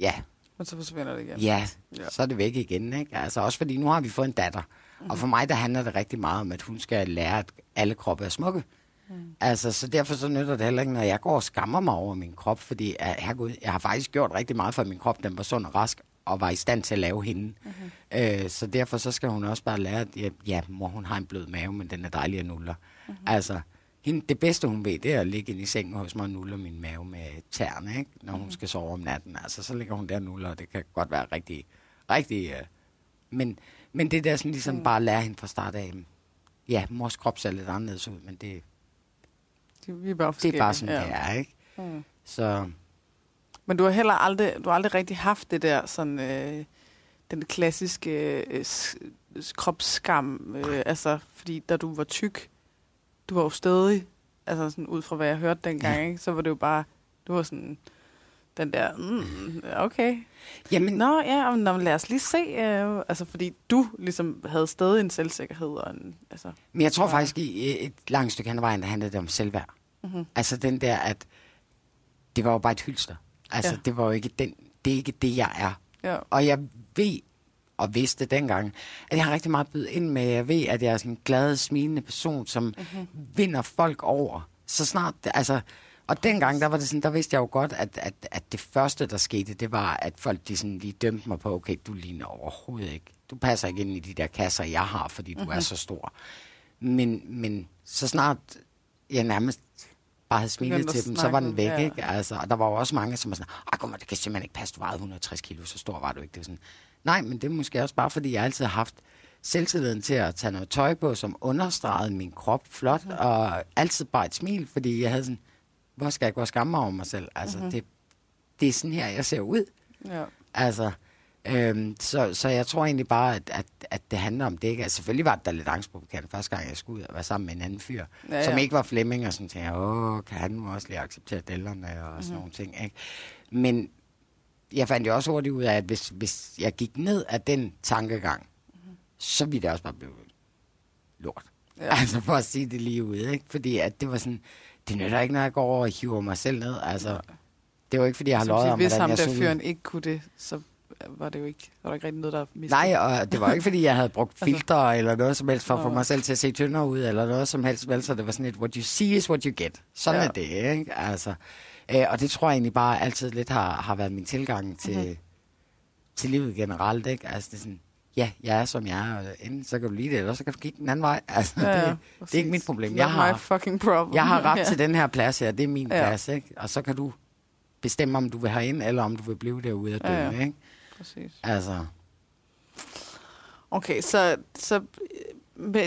ja, Men så forsvinder det igen. Ja, Ja. så er det væk igen. Ikke? Altså også fordi nu har vi fået en datter. Mm. Og for mig der handler det rigtig meget om, at hun skal lære, at alle kroppe er smukke. Mm. Altså, så derfor så nytter det heller ikke, når jeg går og skammer mig over min krop, fordi herregud, jeg har faktisk gjort rigtig meget for, at min krop den var sund og rask, og var i stand til at lave hende. Mm-hmm. Øh, så derfor så skal hun også bare lære, at ja, ja, mor hun har en blød mave, men den er dejlig at nuller. Mm-hmm. Altså, hende, det bedste hun ved, det er at ligge ind i sengen hos mig og nulle min mave med tæerne, ikke? når hun mm-hmm. skal sove om natten. Altså, så ligger hun der og nuller, og det kan godt være rigtig, rigtig... Uh, men, men det der sådan ligesom mm. bare at lære hende fra start af, ja, mors krop ser lidt anderledes ud, men det, det, vi er bare det er bare sådan, ja. det er, ikke? Mm. Så... Men du har heller aldrig, du har aldrig rigtig haft det der sådan, øh, den klassiske øh, kropsskam, øh, altså, fordi da du var tyk, du var jo stadig, altså sådan ud fra hvad jeg hørte dengang, ja. ikke, så var det jo bare, du var sådan, den der, mm, okay. Jamen, Nå ja, men lad os lige se, øh, altså fordi du ligesom havde stadig en selvsikkerhed. Og en, altså, men jeg tror faktisk, i et langt stykke hen ad vejen, der handlede det om selvværd. Mm-hmm. Altså den der, at det var jo bare et hylster. Altså ja. det var jo ikke den, det er ikke det, jeg er. Ja. Og jeg ved, og vidste dengang, at jeg har rigtig meget bydet ind med. Jeg ved, at jeg er sådan en glad, smilende person, som mm-hmm. vinder folk over. Så snart, altså, og dengang, der var det sådan, der vidste jeg jo godt, at, at, at det første, der skete, det var, at folk de sådan lige dømte mig på, okay, du ligner overhovedet ikke. Du passer ikke ind i de der kasser, jeg har, fordi du mm-hmm. er så stor. Men, men så snart jeg nærmest bare havde smilet til dem, så var den væk, ja. ikke? Altså, og der var jo også mange, som var sådan, ej, kom, det kan simpelthen ikke passe, du vejede 160 kilo, så stor var du ikke. Det var sådan, nej, men det er måske også bare, fordi jeg altid har haft selvtilliden til at tage noget tøj på, som understregede min krop flot, mm. og altid bare et smil, fordi jeg havde sådan, hvor skal jeg gå og skamme mig over mig selv? Altså, mm-hmm. det, det er sådan her, jeg ser ud. Ja. Altså, øhm, så, så jeg tror egentlig bare, at, at, at det handler om det. Ikke? Altså, selvfølgelig var det der lidt angst på bekendt, første gang jeg skulle ud og være sammen med en anden fyr, ja, ja. som ikke var Flemming, og sådan tænkte jeg, åh, kan han nu også lige acceptere dellerne og mm-hmm. sådan nogle ting. Ikke? Men jeg fandt jo også hurtigt ud af, at hvis, hvis jeg gik ned af den tankegang, mm-hmm. så ville det også bare blive lort. Ja. Altså for at sige det lige ud, ikke? Fordi at det var sådan, det nytter ikke, når jeg går over og hiver mig selv ned. Altså, det var ikke, fordi jeg har løjet om, hvordan jeg Hvis ham der fyren ikke kunne det, så var det jo ikke, var der ikke rigtig noget, der mistede. Nej, og det var ikke, fordi jeg havde brugt altså- filter altså, eller noget som helst for at få mig selv til at se tyndere ud, eller noget som helst. Vel, så det var sådan et, what you see is what you get. Sådan ja. er det, ikke? Altså, øh, og det tror jeg egentlig bare altid lidt har, har været min tilgang til, mm-hmm. til livet generelt, ikke? Altså, det er sådan, ja, jeg er som jeg er, og enten så kan du lide det, eller så kan du kigge den anden vej. Altså, ja, ja, det, det er ikke mit problem. Jeg har, fucking problem. Jeg har ret ja. til den her plads her, det er min ja. plads, ikke? Og så kan du bestemme, om du vil have ind, eller om du vil blive derude og dø, ja, ja. ikke? Præcis. Altså. Okay, så, så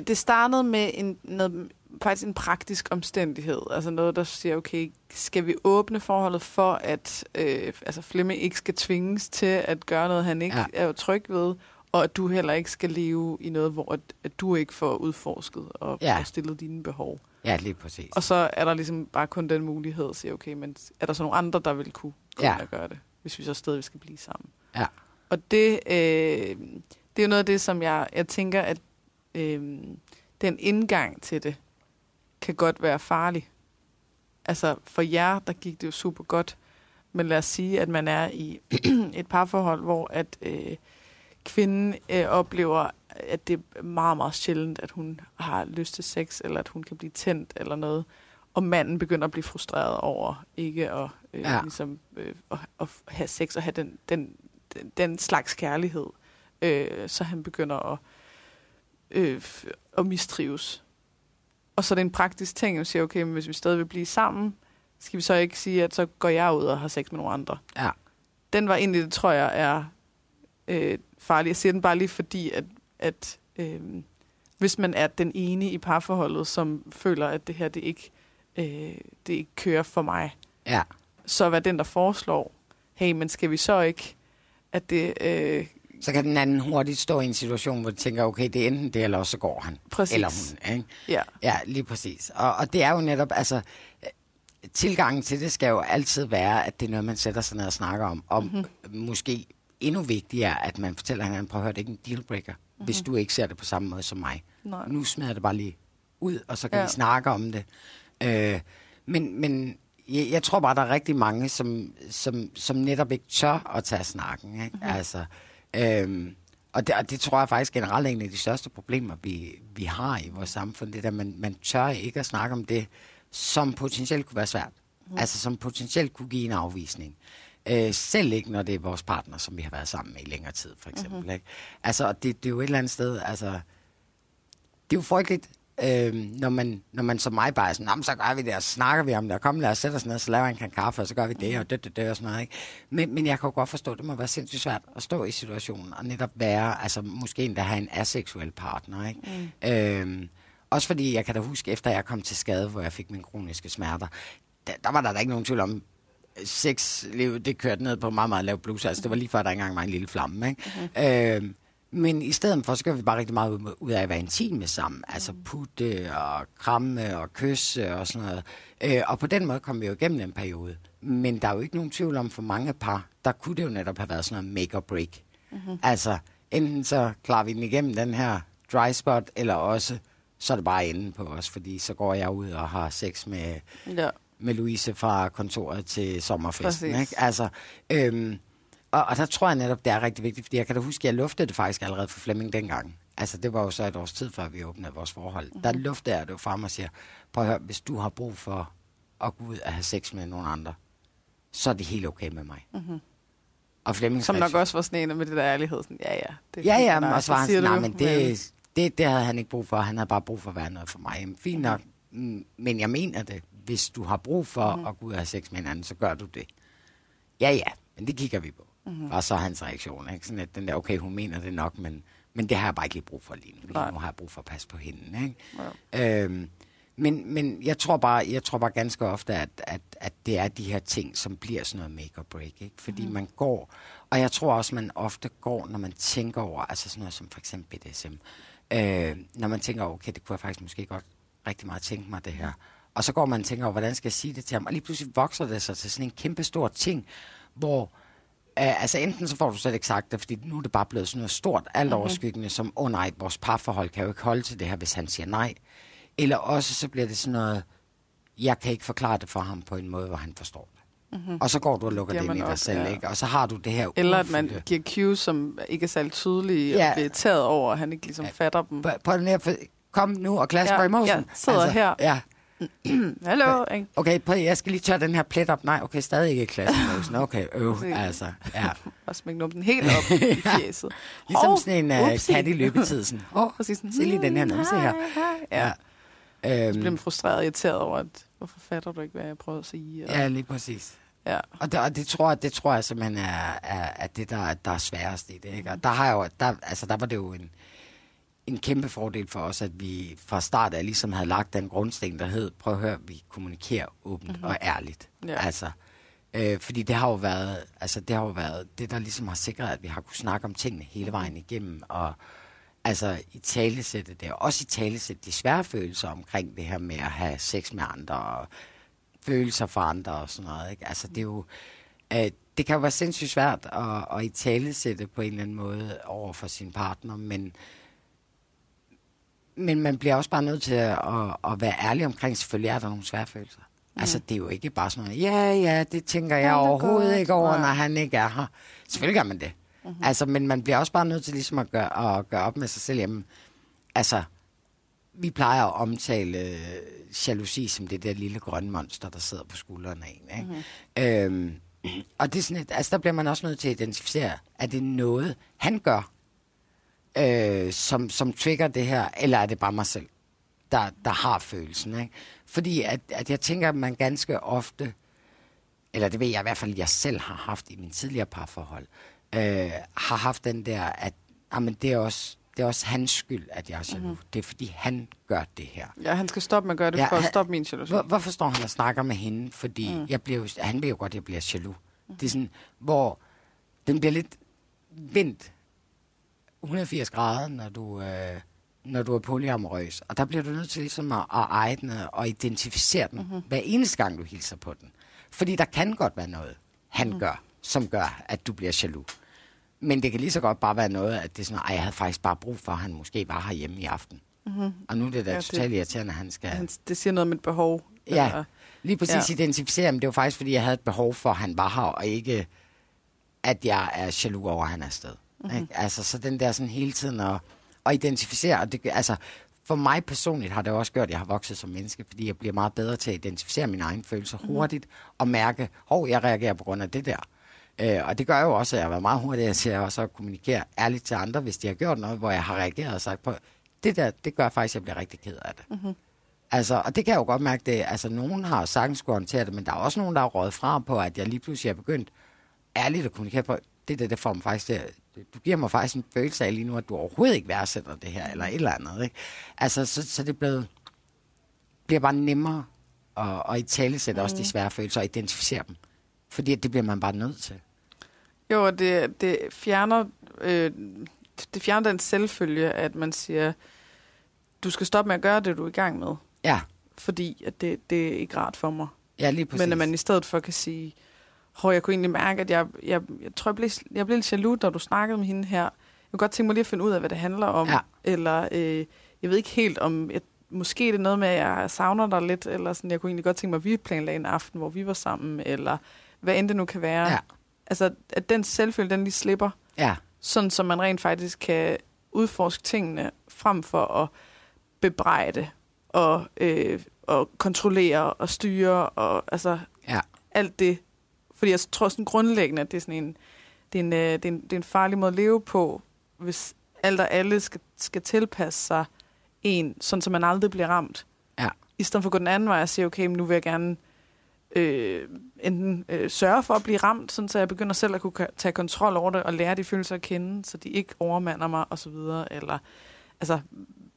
det startede med en, noget, faktisk en praktisk omstændighed. Altså noget, der siger, okay, skal vi åbne forholdet for, at øh, altså Flemming ikke skal tvinges til at gøre noget, han ikke ja. er tryg ved, og at du heller ikke skal leve i noget, hvor at, at du ikke får udforsket og, ja. stillet dine behov. Ja, lige præcis. Og så er der ligesom bare kun den mulighed at sige, okay, men er der så nogle andre, der vil kunne ja. at gøre det, hvis vi så stadig skal blive sammen? Ja. Og det, øh, det er jo noget af det, som jeg, jeg tænker, at øh, den indgang til det kan godt være farlig. Altså for jer, der gik det jo super godt, men lad os sige, at man er i et parforhold, hvor at øh, kvinden øh, oplever, at det er meget, meget sjældent, at hun har lyst til sex, eller at hun kan blive tændt eller noget. Og manden begynder at blive frustreret over ikke at, øh, ja. ligesom, øh, at, at have sex og have den, den, den, den slags kærlighed. Øh, så han begynder at, øh, at mistrives. Og så er det en praktisk ting, at sige, okay, men hvis vi stadig vil blive sammen, skal vi så ikke sige, at så går jeg ud og har sex med nogle andre. Ja. Den var egentlig, det tror jeg, er øh, farlig. Jeg siger den bare lige fordi, at, at øh, hvis man er den ene i parforholdet, som føler, at det her det ikke, øh, det ikke kører for mig, ja. så hvad den, der foreslår, hey, men skal vi så ikke, at det... Øh, så kan den anden hurtigt stå i en situation, hvor de tænker, okay, det er enten det, eller også så går han. Præcis. Eller hun. Ikke? Ja. ja, lige præcis. Og, og det er jo netop, altså, tilgangen til det skal jo altid være, at det er noget, man sætter sig ned og snakker om. Om mm-hmm. måske endnu vigtigere, at man fortæller hinanden, prøv at høre, det er ikke en dealbreaker, mm-hmm. hvis du ikke ser det på samme måde som mig. Nej. Nu smider det bare lige ud, og så kan ja. vi snakke om det. Øh, men men jeg, jeg tror bare, der er rigtig mange, som, som, som netop ikke tør at tage snakken. Ikke? Mm-hmm. Altså, øh, Og det, og det tror jeg faktisk generelt er en af de største problemer, vi, vi har i vores samfund. Det der, man, man tør ikke at snakke om det, som potentielt kunne være svært. Mm. Altså som potentielt kunne give en afvisning. Øh, selv ikke, når det er vores partner, som vi har været sammen med i længere tid, for eksempel. Mm-hmm. Ikke? Altså, det, det er jo et eller andet sted, altså... Det er jo frygteligt, øh, når, man, når man som mig bare er sådan, så gør vi det, og så snakker vi om det, og kom, lad os sætte os ned, så laver vi en kan kaffe, og så gør vi det, og det, det, det, og sådan noget. Ikke? Men, men jeg kan jo godt forstå, det må være sindssygt svært at stå i situationen, og netop være, altså måske endda have en aseksuel partner. Ikke? Mm. Øh, også fordi, jeg kan da huske, efter jeg kom til skade, hvor jeg fik mine kroniske smerter, der, der var der da ikke nogen tvivl om, sexliv, det kørte ned på meget, meget lav blus. Altså, det var lige før, der engang var en lille flamme. Ikke? Mm-hmm. Øh, men i stedet for, så gør vi bare rigtig meget ud af at være intime sammen. Altså mm. putte og kramme og kysse og sådan noget. Øh, og på den måde kom vi jo igennem en periode. Men der er jo ikke nogen tvivl om, for mange par, der kunne det jo netop have været sådan noget make or break. Mm-hmm. Altså, enten så klarer vi den igennem den her dry spot, eller også så er det bare enden på os, fordi så går jeg ud og har sex med, ja. Med Louise fra kontoret til sommerfesten. Ikke? Altså, øhm, og, og der tror jeg netop, det er rigtig vigtigt, fordi jeg kan da huske, at jeg luftede det faktisk allerede for Flemming dengang. Altså, det var jo så et års tid, før vi åbnede vores forhold. Mm-hmm. Der luftede jeg det jo frem og siger, prøv at høre, hvis du har brug for at gå ud og have sex med nogen andre, så er det helt okay med mig. Mm-hmm. Og Flemming Som nok også var sådan en med det der ærlighed. Sådan, ja, ja. Det ja, ja, men, og så var han sådan, nej, men det, det, det havde han ikke brug for. Han havde bare brug for at være noget for mig. Jamen, fint nok, mm, men jeg mener det. Hvis du har brug for mm-hmm. at gå ud og have sex med en anden, så gør du det. Ja, ja, men det kigger vi på. Mm-hmm. Og så hans reaktion. Ikke? Sådan at den der, okay, hun mener det nok, men, men det har jeg bare ikke lige brug for lige nu. Lige nu har jeg brug for at passe på hende. Ikke? Ja. Øhm, men, men jeg tror bare, jeg tror bare ganske ofte, at, at, at det er de her ting, som bliver sådan noget make or break. Ikke? Fordi mm. man går, og jeg tror også, man ofte går, når man tænker over, altså sådan noget som for eksempel BDSM, øh, når man tænker, okay, det kunne jeg faktisk måske godt rigtig meget tænke mig, det her. Og så går man og tænker hvordan skal jeg sige det til ham? Og lige pludselig vokser det sig til sådan en kæmpe stor ting, hvor Uh, altså enten så får du slet ikke sagt det, fordi nu er det bare blevet sådan noget stort, alt overskyggende, mm-hmm. som, oh nej, vores parforhold kan jo ikke holde til det her, hvis han siger nej. Eller også så bliver det sådan noget, jeg kan ikke forklare det for ham på en måde, hvor han forstår det. Mm-hmm. Og så går du og lukker det ind i dig selv, ja. ikke? Og så har du det her Eller at man giver cues, som ikke er særlig tydelige, ja. og bliver taget over, og han ikke ligesom ja. fatter dem. Den her, kom nu og klasse ja, på emotion. Ja, sidder altså, her. Ja. Hallo. Okay, okay prøv, jeg skal lige tørre den her plet op. Nej, okay, stadig ikke klasse på Okay, øv, altså, ja. og smække den helt op i fjeset. ligesom sådan en uh, kat i løbetid. Sådan. Oh, Præcis. Se lige den her numse her. Ja. ja. Øhm, så bliver man frustreret og irriteret over, at hvorfor fatter du ikke, hvad jeg prøver at sige? Og... Ja, lige præcis. Ja. Og, det, og det, tror, det tror jeg simpelthen er, er, er det, der, der er sværest i det. Ikke? Og der, har jeg jo, der, altså, der var det jo en, en kæmpe fordel for os, at vi fra start af ligesom havde lagt den grundsten, der hed, prøv at høre, vi kommunikerer åbent mm-hmm. og ærligt. Ja. Altså, øh, fordi det har jo været, altså det har jo været det, der ligesom har sikret, at vi har kunne snakke om tingene hele vejen igennem, og altså i talesætte det, og også i talesætte de svære følelser omkring det her med at have sex med andre, og følelser for andre og sådan noget. Ikke? Altså det er jo, øh, det kan jo være sindssygt svært at, at i talesætte på en eller anden måde over for sin partner, men men man bliver også bare nødt til at, at, at være ærlig omkring, selvfølgelig er der nogle svære følelser. Mm. Altså, det er jo ikke bare sådan noget, ja, ja, det tænker jeg ja, overhovedet godt. ikke over, når han ikke er her. Selvfølgelig gør man det. Mm-hmm. Altså, men man bliver også bare nødt til ligesom at gøre, at gøre op med sig selv. Jamen, altså, vi plejer at omtale øh, jalousi som det der lille grønne monster, der sidder på skuldrene af en. Ikke? Mm-hmm. Øhm, og det er sådan et, altså, der bliver man også nødt til at identificere, at det er noget, han gør, øh, som, som trigger det her, eller er det bare mig selv, der, der har følelsen? Ikke? Fordi at, at jeg tænker, at man ganske ofte, eller det ved jeg i hvert fald, jeg selv har haft i min tidligere parforhold, øh, har haft den der, at jamen, det, er også, det er også hans skyld, at jeg er jaloux. Mm-hmm. Det er, fordi han gør det her. Ja, han skal stoppe med at gøre det, ja, for at stoppe min jalousi. Hvor, hvorfor står han og snakker med hende? Fordi mm. jeg bliver, han ved jo godt, at jeg bliver jaloux. Mm. Det er sådan, hvor den bliver lidt vendt 180 grader, når du, øh, når du er polyamorøs. Og der bliver du nødt til ligesom at, at eje den og identificere den, mm-hmm. hver eneste gang du hilser på den. Fordi der kan godt være noget, han mm. gør, som gør, at du bliver jaloux. Men det kan lige så godt bare være noget, at det er sådan, at jeg havde faktisk bare brug for, at han måske var herhjemme i aften. Mm-hmm. Og nu er det da ja, totalt irriterende, at han skal... Han, det siger noget om et behov. Ja, eller... lige præcis ja. identificere, men det var faktisk, fordi jeg havde et behov for, at han var her, og ikke, at jeg er jaloux over, at han er afsted. Mm-hmm. Ikke? Altså, så den der sådan hele tiden at, at identificere, og det, altså, for mig personligt har det også gjort, at jeg har vokset som menneske, fordi jeg bliver meget bedre til at identificere mine egne følelser mm-hmm. hurtigt, og mærke, hov, jeg reagerer på grund af det der. Øh, og det gør jo også, at jeg har været meget hurtigere til at også kommunikere ærligt til andre, hvis de har gjort noget, hvor jeg har reageret og sagt på, det der, det gør faktisk, at jeg bliver rigtig ked af det. Mm-hmm. Altså, og det kan jeg jo godt mærke, det, altså nogen har sagtens skulle håndtere det, men der er også nogen, der har rådet fra på, at jeg lige pludselig er begyndt ærligt at kommunikere på, det der, det får mig faktisk det, du giver mig faktisk en følelse af lige nu, at du overhovedet ikke værdsætter det her, eller et eller andet, ikke? Altså, så, så det blevet, bliver bare nemmere at, at i tale sætte mm. også de svære følelser og identificere dem. Fordi det bliver man bare nødt til. Jo, og det, det fjerner øh, det fjerner den selvfølge, at man siger, du skal stoppe med at gøre det, du er i gang med. Ja. Fordi at det, det er ikke rart for mig. Ja, lige præcis. Men at man i stedet for kan sige, hvor jeg kunne egentlig mærke, at jeg, jeg, jeg tror, jeg blev, jeg blev lidt jaloux, da du snakkede med hende her. Jeg kunne godt tænke mig lige at finde ud af, hvad det handler om. Ja. Eller øh, jeg ved ikke helt om, jeg, måske det er noget med, at jeg savner dig lidt, eller sådan, jeg kunne egentlig godt tænke mig, at vi planlagde en aften, hvor vi var sammen, eller hvad end det nu kan være. Ja. Altså, at den selvfølge, den lige slipper. Ja. Sådan, så man rent faktisk kan udforske tingene, frem for at bebrejde og, øh, og kontrollere og styre og altså Ja. alt det. Fordi jeg tror sådan grundlæggende, at det er sådan en, det er en, øh, det er en, det er en farlig måde at leve på, hvis alt og alle skal, skal tilpasse sig en, sådan så man aldrig bliver ramt. Ja. I stedet for at gå den anden vej og sige, okay, men nu vil jeg gerne øh, enten øh, sørge for at blive ramt, sådan så jeg begynder selv at kunne tage kontrol over det og lære de følelser at kende, så de ikke overmander mig osv. Eller altså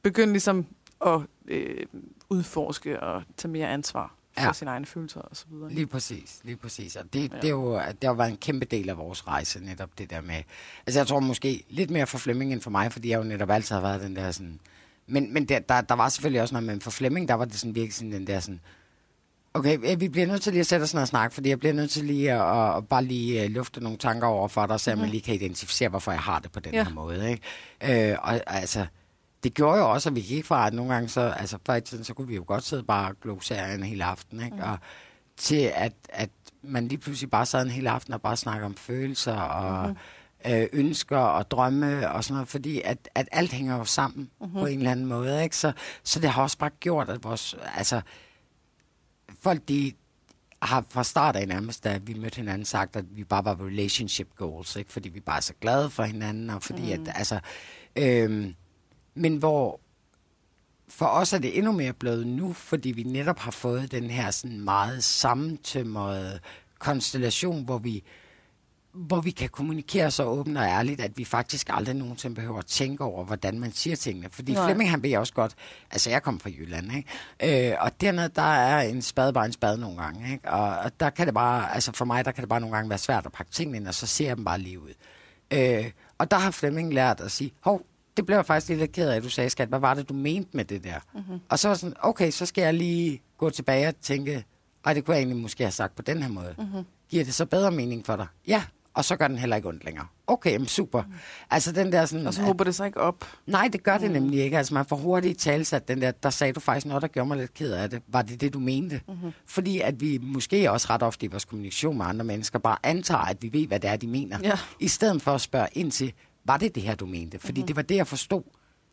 begynde ligesom at øh, udforske og tage mere ansvar Ja. ja. sine egne følelser og så videre. Lige præcis, lige præcis. Og det, ja. Det, er jo, det har været en kæmpe del af vores rejse, netop det der med... Altså jeg tror måske lidt mere for Flemming end for mig, fordi jeg jo netop altid har været den der sådan... Men, men der, der, der var selvfølgelig også noget, men for Flemming, der var det sådan virkelig sådan den der sådan... Okay, øh, vi bliver nødt til lige at sætte os ned og snakke, fordi jeg bliver nødt til lige at, at, bare lige uh, lufte nogle tanker over for dig, så mm-hmm. man lige kan identificere, hvorfor jeg har det på den Ja. her måde. Ikke? Øh, og altså, det gjorde jo også, at vi gik fra, at nogle gange så, altså før i tiden, så kunne vi jo godt sidde bare og glo serien hele aften, ikke? Mm. Og til at, at man lige pludselig bare sad en hel aften og bare snakker om følelser og mm. øh, ønsker og drømme og sådan noget, fordi at, at alt hænger jo sammen mm-hmm. på en eller anden måde, ikke? Så, så det har også bare gjort, at vores, altså, folk de har fra start af nærmest, da vi mødte hinanden, sagt, at vi bare var relationship goals, ikke? Fordi vi bare er så glade for hinanden, og fordi mm. at, altså, øhm, men hvor for os er det endnu mere blevet nu, fordi vi netop har fået den her sådan meget sammentømrede konstellation, hvor vi, hvor vi kan kommunikere så åbent og ærligt, at vi faktisk aldrig nogensinde behøver at tænke over, hvordan man siger tingene. Fordi Nej. Flemming, han ved også godt, altså jeg kommer fra Jylland, ikke? Øh, og dernede, der er en spade bare en spade nogle gange, ikke? Og, og der kan det bare, altså for mig, der kan det bare nogle gange være svært at pakke tingene ind, og så ser jeg dem bare lige ud. Øh, og der har Flemming lært at sige, hov, det blev jeg faktisk lidt ked af, at du sagde, skat, hvad var det, du mente med det der? Mm-hmm. Og så var sådan, okay, så skal jeg lige gå tilbage og tænke, ej, det kunne jeg egentlig måske have sagt på den her måde. Mm-hmm. Giver det så bedre mening for dig? Ja, og så gør den heller ikke ondt længere. Okay, men super. Mm. Altså den der sådan... Og så håber det så ikke op. Nej, det gør det mm. nemlig ikke. Altså man får hurtigt talsat den der, der sagde du faktisk noget, der gjorde mig lidt ked af det. Var det det, du mente? Mm-hmm. Fordi at vi måske også ret ofte i vores kommunikation med andre mennesker bare antager, at vi ved, hvad det er, de mener. Ja. I stedet for at spørge ind til, var det det her, du mente? Fordi mm-hmm. det var det, jeg forstod.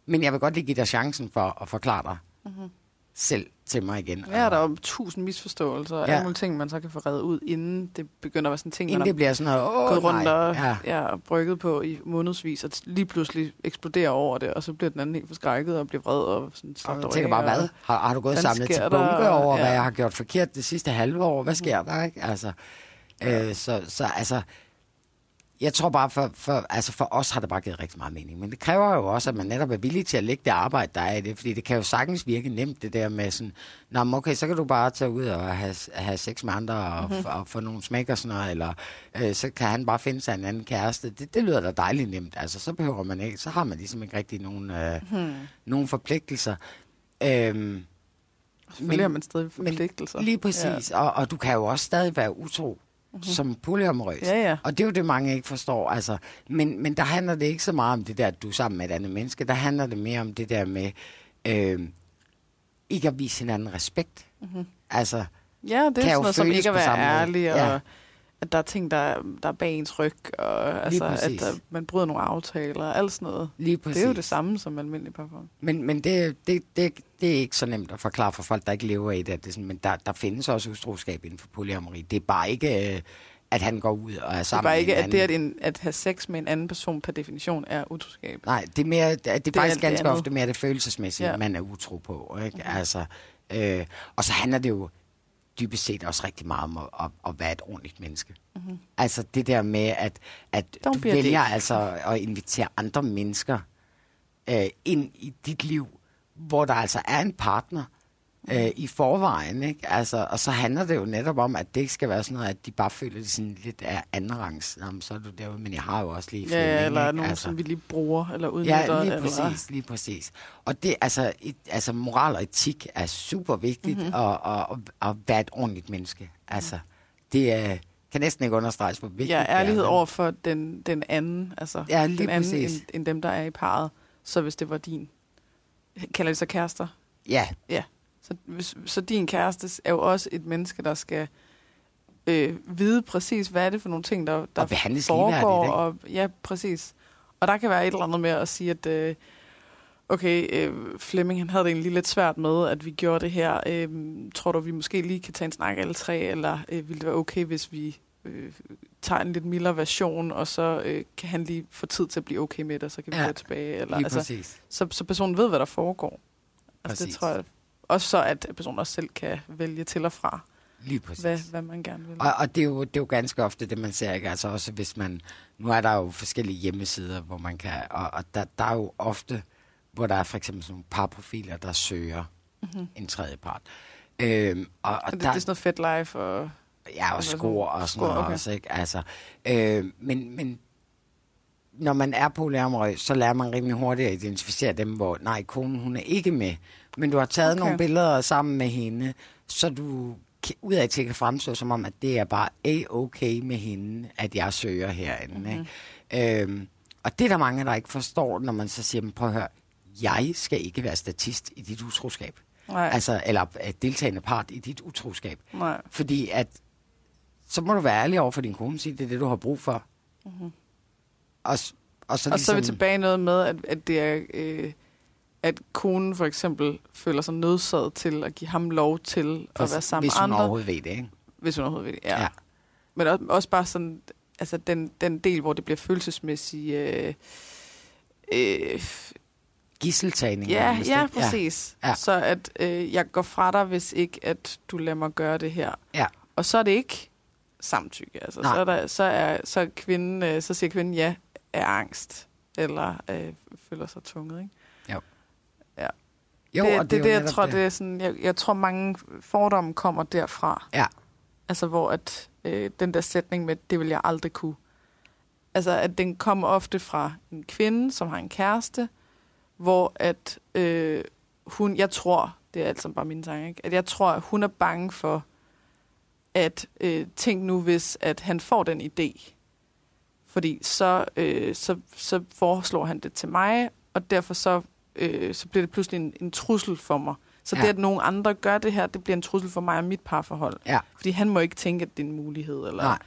Men jeg vil godt lige give dig chancen for at forklare dig mm-hmm. selv til mig igen. Ja, der er jo tusind misforståelser og Ja. alle mulige ting, man så kan få reddet ud, inden det begynder at være sådan ting, Inden man det bliver sådan noget, gået rundt nej. og, Ja. ja. brygget på i månedsvis, og lige pludselig eksploderer over det, og så bliver den anden helt forskrækket og bliver vred og sådan Og jeg tænker bare, hvad? Har, har du gået og samlet til bunke der? over, hvad Ja. jeg har gjort forkert det sidste halve år? Hvad sker der, ikke? Altså, øh, så, så altså, jeg tror bare, for, for, altså for os har det bare givet rigtig meget mening. Men det kræver jo også, at man netop er villig til at lægge det arbejde, der er i det. Fordi det kan jo sagtens virke nemt, det der med sådan, Nå, men okay, så kan du bare tage ud og have, have sex med andre og, mm-hmm. og få nogle smæk og sådan noget, eller øh, så kan han bare finde sig en anden kæreste. Det, det lyder da dejligt nemt. Altså, så behøver man ikke, så har man ligesom ikke rigtig nogen, øh, hmm. nogen forpligtelser. Øhm, Selvfølgelig har man stadig forpligtelser. Lige præcis. Ja. Og, og du kan jo også stadig være utro mm-hmm. som polyamorøs. Ja, ja. Og det er jo det, mange ikke forstår. Altså, men, men der handler det ikke så meget om det der, at du er sammen med et andet menneske. Der handler det mere om det der med øh, ikke at vise hinanden respekt. Mm-hmm. Altså, Ja, det er kan jo sådan noget som ikke at være ærlig, og Ja. At der er ting, der, der er bag ens ryg, og altså, at der, man bryder nogle aftaler, og alt sådan noget. Lige præcis. Det er jo det samme som almindelig parforhold. Men, men det, det, det, det er ikke så nemt at forklare for folk, der ikke lever i det. det er sådan, men der, der findes også utroskab inden for polyamori. Det er bare ikke, øh, at han går ud og er Det er sammen bare ikke, med at det at, en, at have sex med en anden person per definition er utroskab. Nej, det er, mere, det er, det er er faktisk det ganske andet. ofte mere det følelsesmæssige, ja. man er utro på. Ikke? Mm-hmm. Altså, øh, og så handler det jo dybest set også rigtig meget om at, at, at være et ordentligt menneske. Mm-hmm. Altså det der med, at, at Don't du vælger altså at invitere andre mennesker øh, ind i dit liv, hvor der altså er en partner øh, i forvejen. Ikke? Altså, og så handler det jo netop om, at det ikke skal være sådan noget, at de bare føler, at de sådan lidt er andenrangs. Jamen, så er du derude, men jeg har jo også lige Ja, Flemming, eller ikke? nogen, altså. som vi lige bruger, eller udnytter. Ja, lige eller, præcis, lige præcis. Og det, altså, et, altså moral og etik er super vigtigt, Mhm. mm-hmm. og, og, og, at være et ordentligt menneske. Altså, det er, kan næsten ikke understreges, hvor vigtigt Ja, det er. ærlighed men- over for den, den anden, altså Ja, lige den anden end, end dem, der er i parret. Så hvis det var din, kalder det så kærester? Ja, Ja. Så, så din kæreste er jo også et menneske, der skal øh, vide præcis, hvad er det for nogle ting, der, der Og foregår. ligeværdigt, Og, ja, præcis. Og der kan være et eller andet med at sige, at øh, okay, øh, Flemming han havde det egentlig lidt svært med, at vi gjorde det her. Øh, tror du, vi måske lige kan tage en snak alle tre, eller øh, ville det være okay, hvis vi øh, tager en lidt mildere version, og så øh, kan han lige få tid til at blive okay med det, og så kan vi Ja, gå tilbage. Eller, altså, præcis. så, så personen ved, hvad der foregår. Altså, det Præcis. tror jeg også så, at personen også selv kan vælge til og fra, Lige præcis. hvad, hvad man gerne vil. Og, og det, er jo, det er jo ganske ofte det, man ser, ikke? Altså også hvis man... Nu er der jo forskellige hjemmesider, hvor man kan... Og, og der, der er jo ofte, hvor der er for eksempel sådan nogle parprofiler, der søger mm-hmm. en tredje part. Øhm, og, og Og det, der, det er sådan noget fedt life, og Ja, og skor og sådan noget okay. også, ikke? Altså, øh, men, men når man er polyamorøs, så lærer man rimelig hurtigt at identificere dem, hvor nej, konen hun er ikke med. Men du har taget Okay. nogle billeder sammen med hende, så du k- udad til kan fremstå som om, at det er bare a-okay med hende, at jeg søger herinde. Mhm. Mm-hmm. Ikke? Øhm, og det er der mange, der ikke forstår, når man så siger, "Men prøv at høre, jeg skal ikke være statist i dit utroskab. nej, altså, eller øh, deltagende part i dit utroskab. nej. Fordi at, så må du være ærlig over for din kone, sige, det er det, du har brug for. Mm-hmm. Og, og, så. Og så er vi ligesom- tilbage noget med, at, at det er... Øh, at konen for eksempel føler sig nødsaget til at give ham lov til for- at være sammen Hvis med hun andre. overhovedet ved det, ikke? Hvis hun overhovedet ved det, ja. Ja. Men også, også bare sådan, altså den, den del, hvor det bliver følelsesmæssigt... Øh, øh, Gisseltagning. ja, ja, præcis. Ja. Ja. Så at øh, jeg går fra dig, hvis ikke at du lader mig gøre det her. Ja. Og så er det ikke samtykke. Altså, Nej. så, er der, så, er, så, er kvinden, øh, så siger kvinden ja af angst, eller øh, føler sig tvunget. Ikke? Jo, det, og det, er det, jo jeg tror, det er sådan, jeg, jeg tror, mange fordomme kommer derfra. Ja. Altså, hvor at, øh, den der sætning med, det vil jeg aldrig kunne. Altså, at den kommer ofte fra en kvinde, som har en kæreste, hvor at øh, hun, jeg tror, det er alt sammen bare min tanke, ikke? at jeg tror, at hun er bange for, at øh, tænk nu, hvis at han får den idé, fordi så, øh, så, så foreslår han det til mig, og derfor så, øh, så bliver det pludselig en, en trussel for mig. Så Ja. det, at nogen andre gør det her, det bliver en trussel for mig og mit parforhold. Ja. Fordi han må ikke tænke, at det er en mulighed, eller Nej.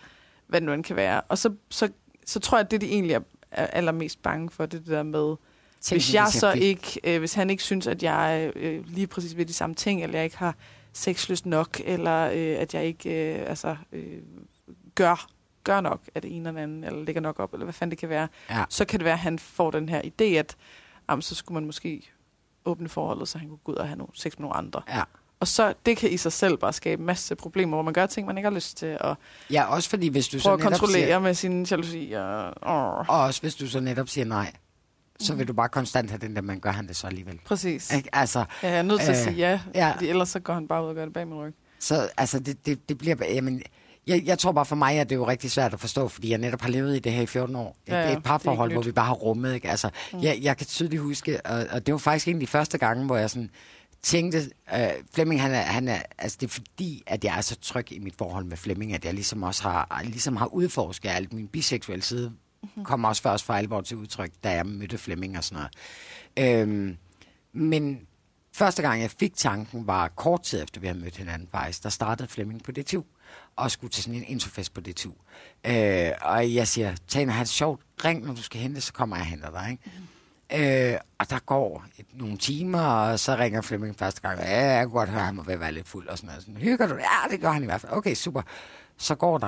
hvad det nu end kan være. Og så, så, så tror jeg, at det, de egentlig er, er allermest bange for, det, det der med, Tænk, hvis jeg så ikke, øh, hvis han ikke synes, at jeg øh, lige præcis ved de samme ting, eller jeg ikke har sexlyst nok, eller øh, at jeg ikke øh, altså, øh, gør, gør nok af det ene eller andet, eller lægger nok op, eller hvad fanden det kan være, Ja. så kan det være, at han får den her idé, at jamen, så skulle man måske åbne forholdet, så han kunne gå ud og have nogle, sex med nogle andre. Ja. Og så, det kan i sig selv bare skabe en masse problemer, hvor man gør ting, man ikke har lyst til, og ja, også fordi hvis du så at kontrollere siger, med sin jalousi. Og, og, og også hvis du så netop siger nej, så vil du bare konstant have den der, man gør han det så alligevel. præcis. Ikke? Altså, Ja, jeg er nødt til at Øh, sige ja, ja. fordi ellers så går han bare ud og gør det bag min ryg. Så altså, det, det, det bliver... Jamen, jeg, jeg tror bare for mig, at det er jo rigtig svært at forstå, fordi jeg netop har levet i det her i 14 år. Ja, det er et parforhold, hvor vi bare har rummet. Ikke? Altså, mm. jeg, jeg kan tydeligt huske, og, og det var faktisk en af de første gange, hvor jeg sådan tænkte, øh, Flemming, han er, han er, altså det er fordi, at jeg er så tryg i mit forhold med Flemming, at jeg ligesom også har, ligesom har udforsket alt min biseksuelle side, mm-hmm. kom også først for alvor til udtryk, da jeg mødte Flemming og sådan noget. Øhm, men første gang, jeg fik tanken, var kort tid efter, vi havde mødt hinanden faktisk. Der startede Flemming på DTU og skulle til sådan en introfest på DTU. Øh, og jeg siger, Tana, har det sjovt. Ring, når du skal hente, så kommer jeg og henter dig. Ikke? Mm. Øh, og der går et, nogle timer, og så ringer Flemming første gang. Ja, jeg kunne godt høre, at han må være lidt fuld og sådan noget. Sådan, Hygger du? Ja, det gør han i hvert fald. Okay, super. Så går der,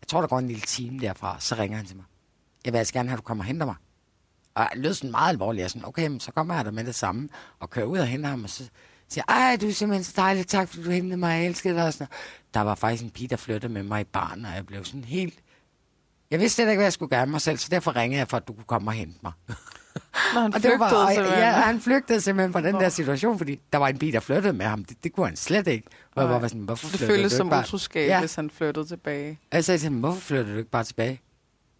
jeg tror, der går en lille time derfra, så ringer han til mig. Jeg vil altså gerne have, at du kommer og henter mig. Og jeg lød sådan meget alvorligt. Jeg sådan, okay, men så kommer jeg der med det samme, og kører ud og henter ham, og så siger, ej, du er simpelthen så dejlig, tak fordi du hentede mig, jeg elsker dig. Og sådan. Der var faktisk en pige, der flyttede med mig i barn, og jeg blev sådan helt... Jeg vidste slet ikke, hvad jeg skulle gøre med mig selv, så derfor ringede jeg for, at du kunne komme og hente mig. Han og det var simpelthen. ja, han flygtede simpelthen fra den der situation, fordi der var en bil, der flyttede med ham. Det, det kunne han slet ikke. Og jeg var sådan, hvorfor Det du som utroskab, Ja. hvis han flyttede tilbage. Og jeg sagde til ham, hvorfor flytter du ikke bare tilbage?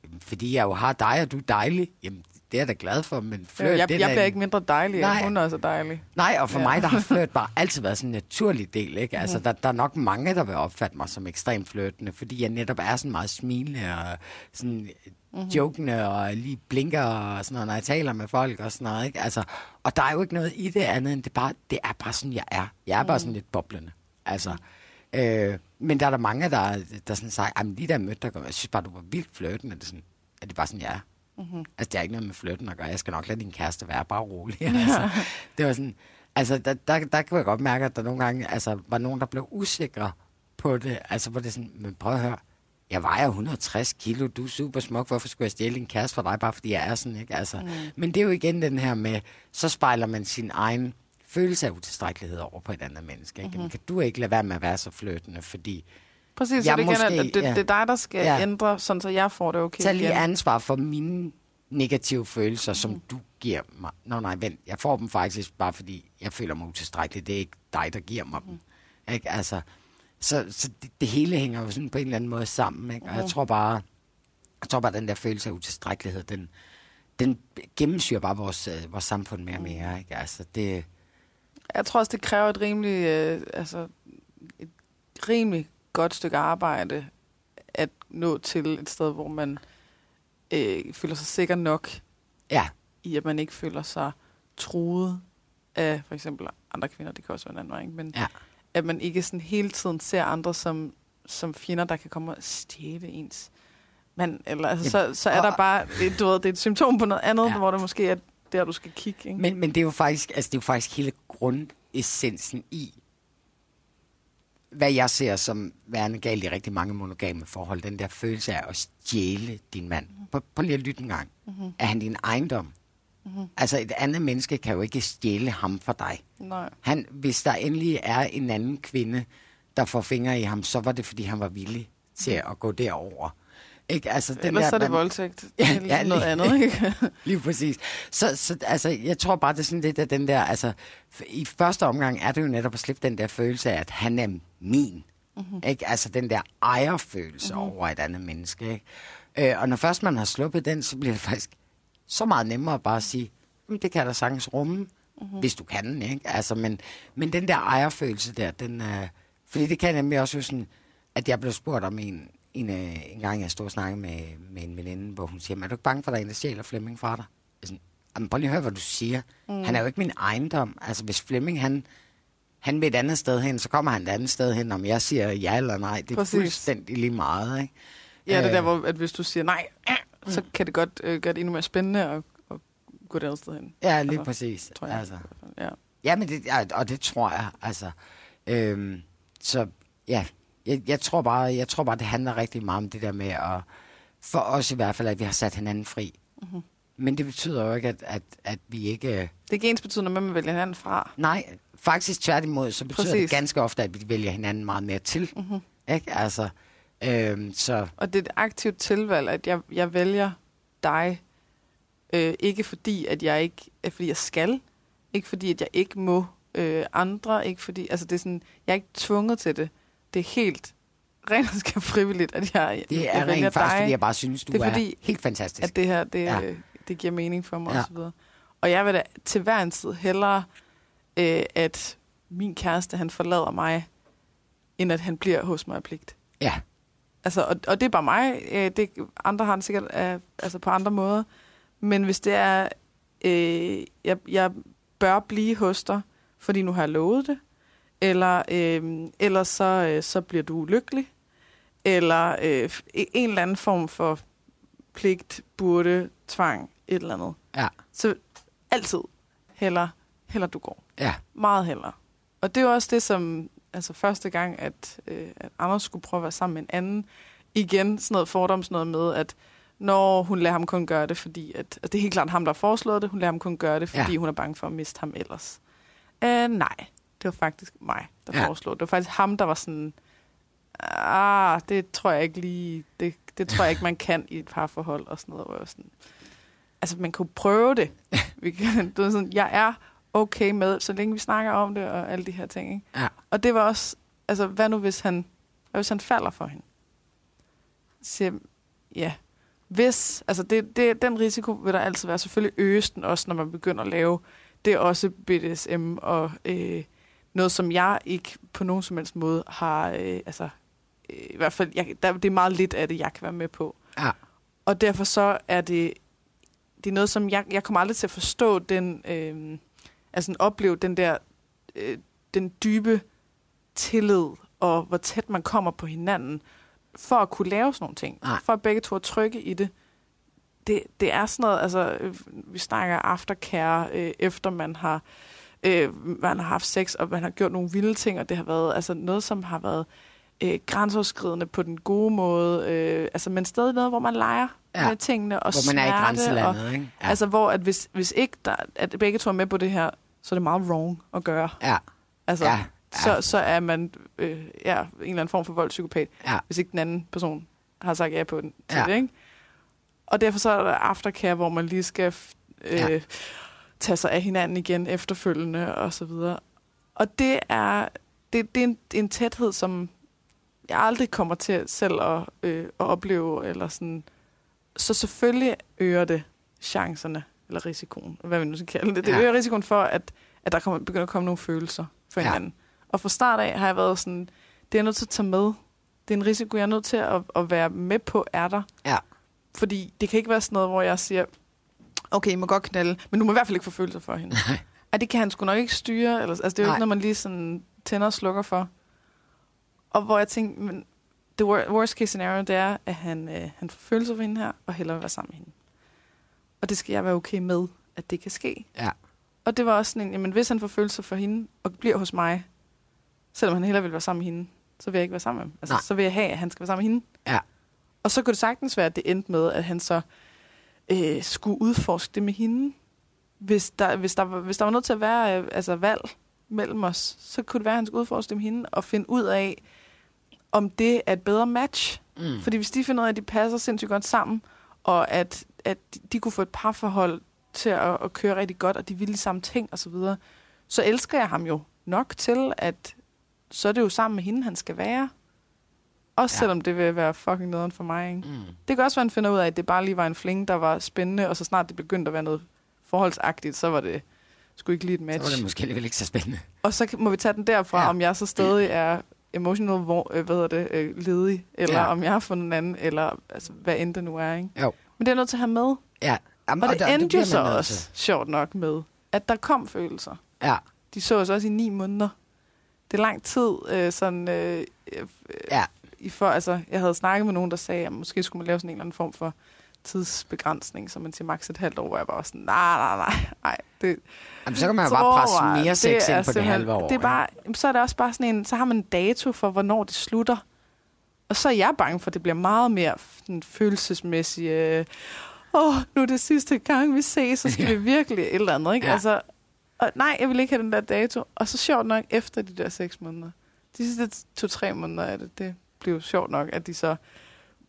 "Jamen, Fordi jeg jo har dig, og du er dejlig. Jamen, det er jeg da glad for, men flirt, jeg, det er jeg da bliver en- ikke mindre dejlig, Nej. Hun er også dejlig. Nej, og for Ja. ja. mig, der har flirt bare altid været sådan en naturlig del, ikke? Altså, Mhm. der, der er nok mange, der vil opfatte mig som ekstremt flirtende, fordi jeg netop er sådan meget smilende og sådan Mhm. mm-hmm. jokende og lige blinker og sådan noget, når jeg taler med folk og sådan noget, ikke? Altså, og der er jo ikke noget i det andet, end det, bare, det er bare sådan, jeg er. Jeg er bare Mhm. sådan lidt boblende. Altså, øh, men der er der mange, der, der sådan siger, at lige jeg mødte dig, jeg synes bare, du var vildt flirtende. Er det, sådan, er det bare sådan, jeg er? Mm-hmm. Altså, det er ikke noget med flirten at gøre. Jeg skal nok lade din kæreste være bare rolig. Altså, det var sådan, altså, der, der, der kan jeg godt mærke, at der nogle gange altså, var nogen, der blev usikre på det. Altså, hvor det sådan, men prøv at høre, jeg vejer 160 kilo, du er super smuk, hvorfor skulle jeg stjæle en kæreste fra dig, bare fordi jeg er sådan, ikke? Altså, mm. Men det er jo igen den her med, så spejler man sin egen følelse af utilstrækkelighed over på et andet menneske. Ikke? Mm-hmm. Kan du ikke lade være med at være så flirtende, fordi Præcis, Jeg så det, måske- måske, det, ja. det er dig, der skal Ja. ændre, sådan så jeg får det okay Tag lige igen. ansvar for mine negative følelser, som mm. du giver mig. Nå nej, vent, jeg får dem faktisk bare fordi, jeg føler mig utilstrækkelig. Det er ikke dig, der giver mig dem. Ikke? Altså, så så det, det hele hænger jo sådan på en eller anden måde sammen. Ikke? Og jeg tror bare, jeg tror bare, den der følelse af utilstrækkelighed, den, den gennemsyrer bare vores, øh, vores samfund mere og mere. Ikke? Altså, det, Jeg tror også, det kræver et rimelig, øh, altså, et rimelig godt stykke arbejde at nå til et sted, hvor man øh, føler sig sikker nok ja, i, at man ikke føler sig truet af for eksempel andre kvinder, det kan også være en anden vej, ikke? men ja. at man ikke sådan hele tiden ser andre som, som fjender, der kan komme og stjæle ens mand. Eller, altså, så, så er og- der bare, du ved, det er et symptom på noget andet, Ja. ja. hvor det måske er der, du skal kigge. Ikke? Men, men det er jo faktisk, altså det er jo faktisk hele grundessensen i, hvad jeg ser som værende galt i rigtig mange monogame forhold, den der følelse af at stjæle din mand. Prøv, prøv lige at lytte en gang. Mm-hmm. Er han din ejendom? Mm-hmm. Altså et andet menneske kan jo ikke stjæle ham for dig. Nej. Han, hvis der endelig er en anden kvinde, der får fingre i ham, så var det, fordi han var villig til at gå derover. Ikke? Altså, den Ellers der, så er det man- voldtægt. Ja, Ja, ja, ja, noget lige- andet, ikke? Lige præcis. Så, så altså, jeg tror bare, det er sådan lidt af den der, altså, i første omgang er det jo netop at slippe den der følelse af, at han er min. Mm-hmm. Ikke? Altså den der ejerfølelse mm-hmm. over et andet menneske. Ikke? Øh, og når først man har sluppet den, så bliver det faktisk så meget nemmere bare at sige, "Jamen, det kan da sagtens rumme, mm-hmm. hvis du kan den. Ikke? Altså, men, men den der ejerfølelse der, den, øh, fordi det kan jeg nemlig også sådan, at jeg blev spurgt om en, en, øh, en gang, jeg stod og snakkede med, med en veninde, hvor hun siger, "Men er du ikke bange for, at der er en, der stjæler Flemming fra dig? Jeg sådan, Jamen, prøv lige at høre, hvad du siger. Mm. Han er jo ikke min ejendom. Altså, hvis Flemming, han, han vil et andet sted hen, så kommer han et andet sted hen, om jeg siger ja eller nej. Det er Præcis. fuldstændig lige meget, ikke? Ja, det Øh, der, hvor at hvis du siger nej, så kan det godt øh, gøre det endnu mere spændende at, at gå et andet sted hen. Ja, lige Altså, præcis. Tror jeg. Altså. Ja. Ja, men det, og det tror jeg, altså. Øhm, så ja, jeg, jeg, tror bare, jeg tror bare, det handler rigtig meget om det der med at, for os i hvert fald, at vi har sat hinanden fri. Mhm. Mm-hmm. Men det betyder jo ikke, at, at, at vi ikke... Det er ikke ens betydende med, at man vælger hinanden fra. Nej, faktisk tværtimod, så betyder Præcis. det ganske ofte, at vi vælger hinanden meget mere til. Mm-hmm. Ikke? Altså, øhm, så Og det er et aktivt tilvalg, at jeg, jeg vælger dig, øh, ikke fordi, at jeg ikke, øh, fordi jeg skal, ikke fordi, at jeg ikke må øh, andre, ikke fordi, altså det er sådan, jeg er ikke tvunget til det. Det er helt rent og skær frivilligt, at jeg, det er rent faktisk, fordi jeg bare synes, du Det er er, fordi, helt fantastisk. at det her, det, Ja. ja. det giver mening for mig Ja. osv. Og jeg vil da til hver en tid hellere, øh, at min kæreste, han forlader mig, end at han bliver hos mig af pligt. Ja, Altså, og, og det er bare mig. Øh, det, andre har det sikkert øh, altså på andre måder. Men hvis det er, øh, jeg, jeg bør blive hos dig, fordi nu har jeg lovet det, eller, øh, eller så, øh, så bliver du lykkelig, eller øh, en eller anden form for pligt, burde, tvang, et eller andet. Ja. Så altid heller, heller du går. Ja. Meget heller. Og det er jo også det, som altså første gang, at, øh, at Anders skulle prøve at være sammen med en anden, igen sådan noget fordoms noget med, at når hun lader ham kun gøre det, fordi at, at det er helt klart ham, der har foreslået det, hun lader ham kun gøre det, fordi ja. hun er bange for at miste ham ellers. Øh, nej, det var faktisk mig, der ja. foreslog det. Var faktisk ham, der var sådan, ah, det tror jeg ikke lige, det, det tror jeg ikke, man kan i et parforhold og sådan noget. Hvor jeg sådan, altså, man kunne prøve det. Vi kan, du sådan, jeg er okay med, så længe vi snakker om det og alle de her ting. Ikke? Ja. Og det var også, altså, hvad nu hvis han, hvad hvis han falder for hende? Så, ja, hvis, altså det, det, den risiko vil der altid være. Selvfølgelig øges den også, når man begynder at lave det er også BDSM og øh, noget, som jeg ikke på nogen som helst måde har, øh, altså øh, i hvert fald, jeg, der, det er meget lidt af det, jeg kan være med på. Ja. Og derfor så er det, det er noget, som jeg, jeg kommer aldrig til at forstå den, øh, altså opleve den der, øh, den dybe tillid, og hvor tæt man kommer på hinanden, for at kunne lave sådan nogle ting. Nej. For at begge to er trygge i det. Det, det er sådan noget, altså, øh, vi snakker aftercare, øh, efter man har, øh, man har haft sex, og man har gjort nogle vilde ting, og det har været altså, noget, som har været øh, grænseoverskridende på den gode måde, øh, altså, men stadig noget, hvor man leger Ja. med tingene, og Hvor man er i grænselandet, og, ikke? Ja. Altså, hvor at hvis, hvis ikke der, at begge to er med på det her, så er det meget wrong at gøre. ja. Altså, Ja, ja. Så, så er man øh, ja, en eller anden form for voldspsykopat, Ja. hvis ikke den anden person har sagt ja på den til Ja. det, ikke? Og derfor så er der aftercare, hvor man lige skal øh, Ja. Tage sig af hinanden igen efterfølgende og så videre. Og det er, det, det er en, en tæthed, som jeg aldrig kommer til selv at, øh, at opleve. Eller sådan. Så selvfølgelig øger det chancerne, eller risikoen, hvad vi nu skal kalde det. Det Ja. øger risikoen for, at, at der kommer, begynder at komme nogle følelser for Ja. hinanden. Og fra start af har jeg været sådan, det er jeg nødt til at tage med. Det er en risiko, jeg er nødt til at, at være med på, er der. Ja. Fordi det kan ikke være sådan noget, hvor jeg siger, okay, I må godt knalde, men du må i hvert fald ikke få følelser for hende. Nej. Ja, det kan han sgu nok ikke styre. Eller, altså, det er jo Nej. ikke noget, man lige sådan tænder og slukker for. Og hvor jeg tænkte, men wor- worst case scenario, det er, at han, øh, han får følelser for hende her, og hellere vil være sammen med hende. Og det skal jeg være okay med, at det kan ske. Ja. Og det var også sådan en, jamen hvis han får følelser for hende, og bliver hos mig, selvom han hellere vil være sammen med hende, så vil jeg ikke være sammen med ham. Altså, Nej. så vil jeg have, at han skal være sammen med hende. Ja. Og så kunne det sagtens være, at det endte med, at han så øh, skulle udforske det med hende. Hvis der, hvis der, hvis der var nødt til at være øh, altså, valg mellem os, så kunne det være, at han skulle udforske det med hende og finde ud af, om det er et bedre match. Mm. Fordi hvis de finder ud af, at de passer sindssygt godt sammen, og at, at de kunne få et parforhold til at, at køre rigtig godt, og de ville de samme ting osv., så, videre, så elsker jeg ham jo nok til, at så er det jo sammen med hende, han skal være. Også Ja. selvom det vil være fucking nederen for mig. Ikke? Mm. Det kan også være, at han finder ud af, at det bare lige var en fling, der var spændende, og så snart det begyndte at være noget forholdsagtigt, så var det sgu ikke lige et Så match. var det måske alligevel ikke så spændende. Og så må vi tage den derfra, Ja. om jeg så stadig er emotional hvor, øh, hvad hedder det, øh, ledig, eller Ja. om jeg har fundet en anden, eller altså, hvad end det nu er. Ikke? Jo. Men det er nødt til at have med. Ja. Jamen, Og det der- endte jo så også, til. sjovt nok, med, at der kom følelser. Ja. De så os også i ni måneder. Det er lang tid, øh, sådan, øh, øh, Ja. I for, altså, jeg havde snakket med nogen, der sagde, at måske skulle man lave sådan en eller anden form for tidsbegrænsning, så man til maks et halvt år, hvor jeg bare var sådan, nej, nej, nej, nej. Det, Jamen, så kan man jo bare presse mere sex er ind på det halve år. Det er bare, jamen, så er det også bare sådan en, så har man en dato for, hvornår det slutter. Og så er jeg bange for, at det bliver meget mere sådan følelsesmæssigt, øh, åh, nu er det sidste gang, vi ses, så skal Ja. ja. vi virkelig et eller andet, ikke? Ja. Altså, og nej, jeg vil ikke have den der dato. Og så sjovt nok, efter de der seks måneder, de sidste to-tre måneder af det, det blev jo sjovt nok, at de så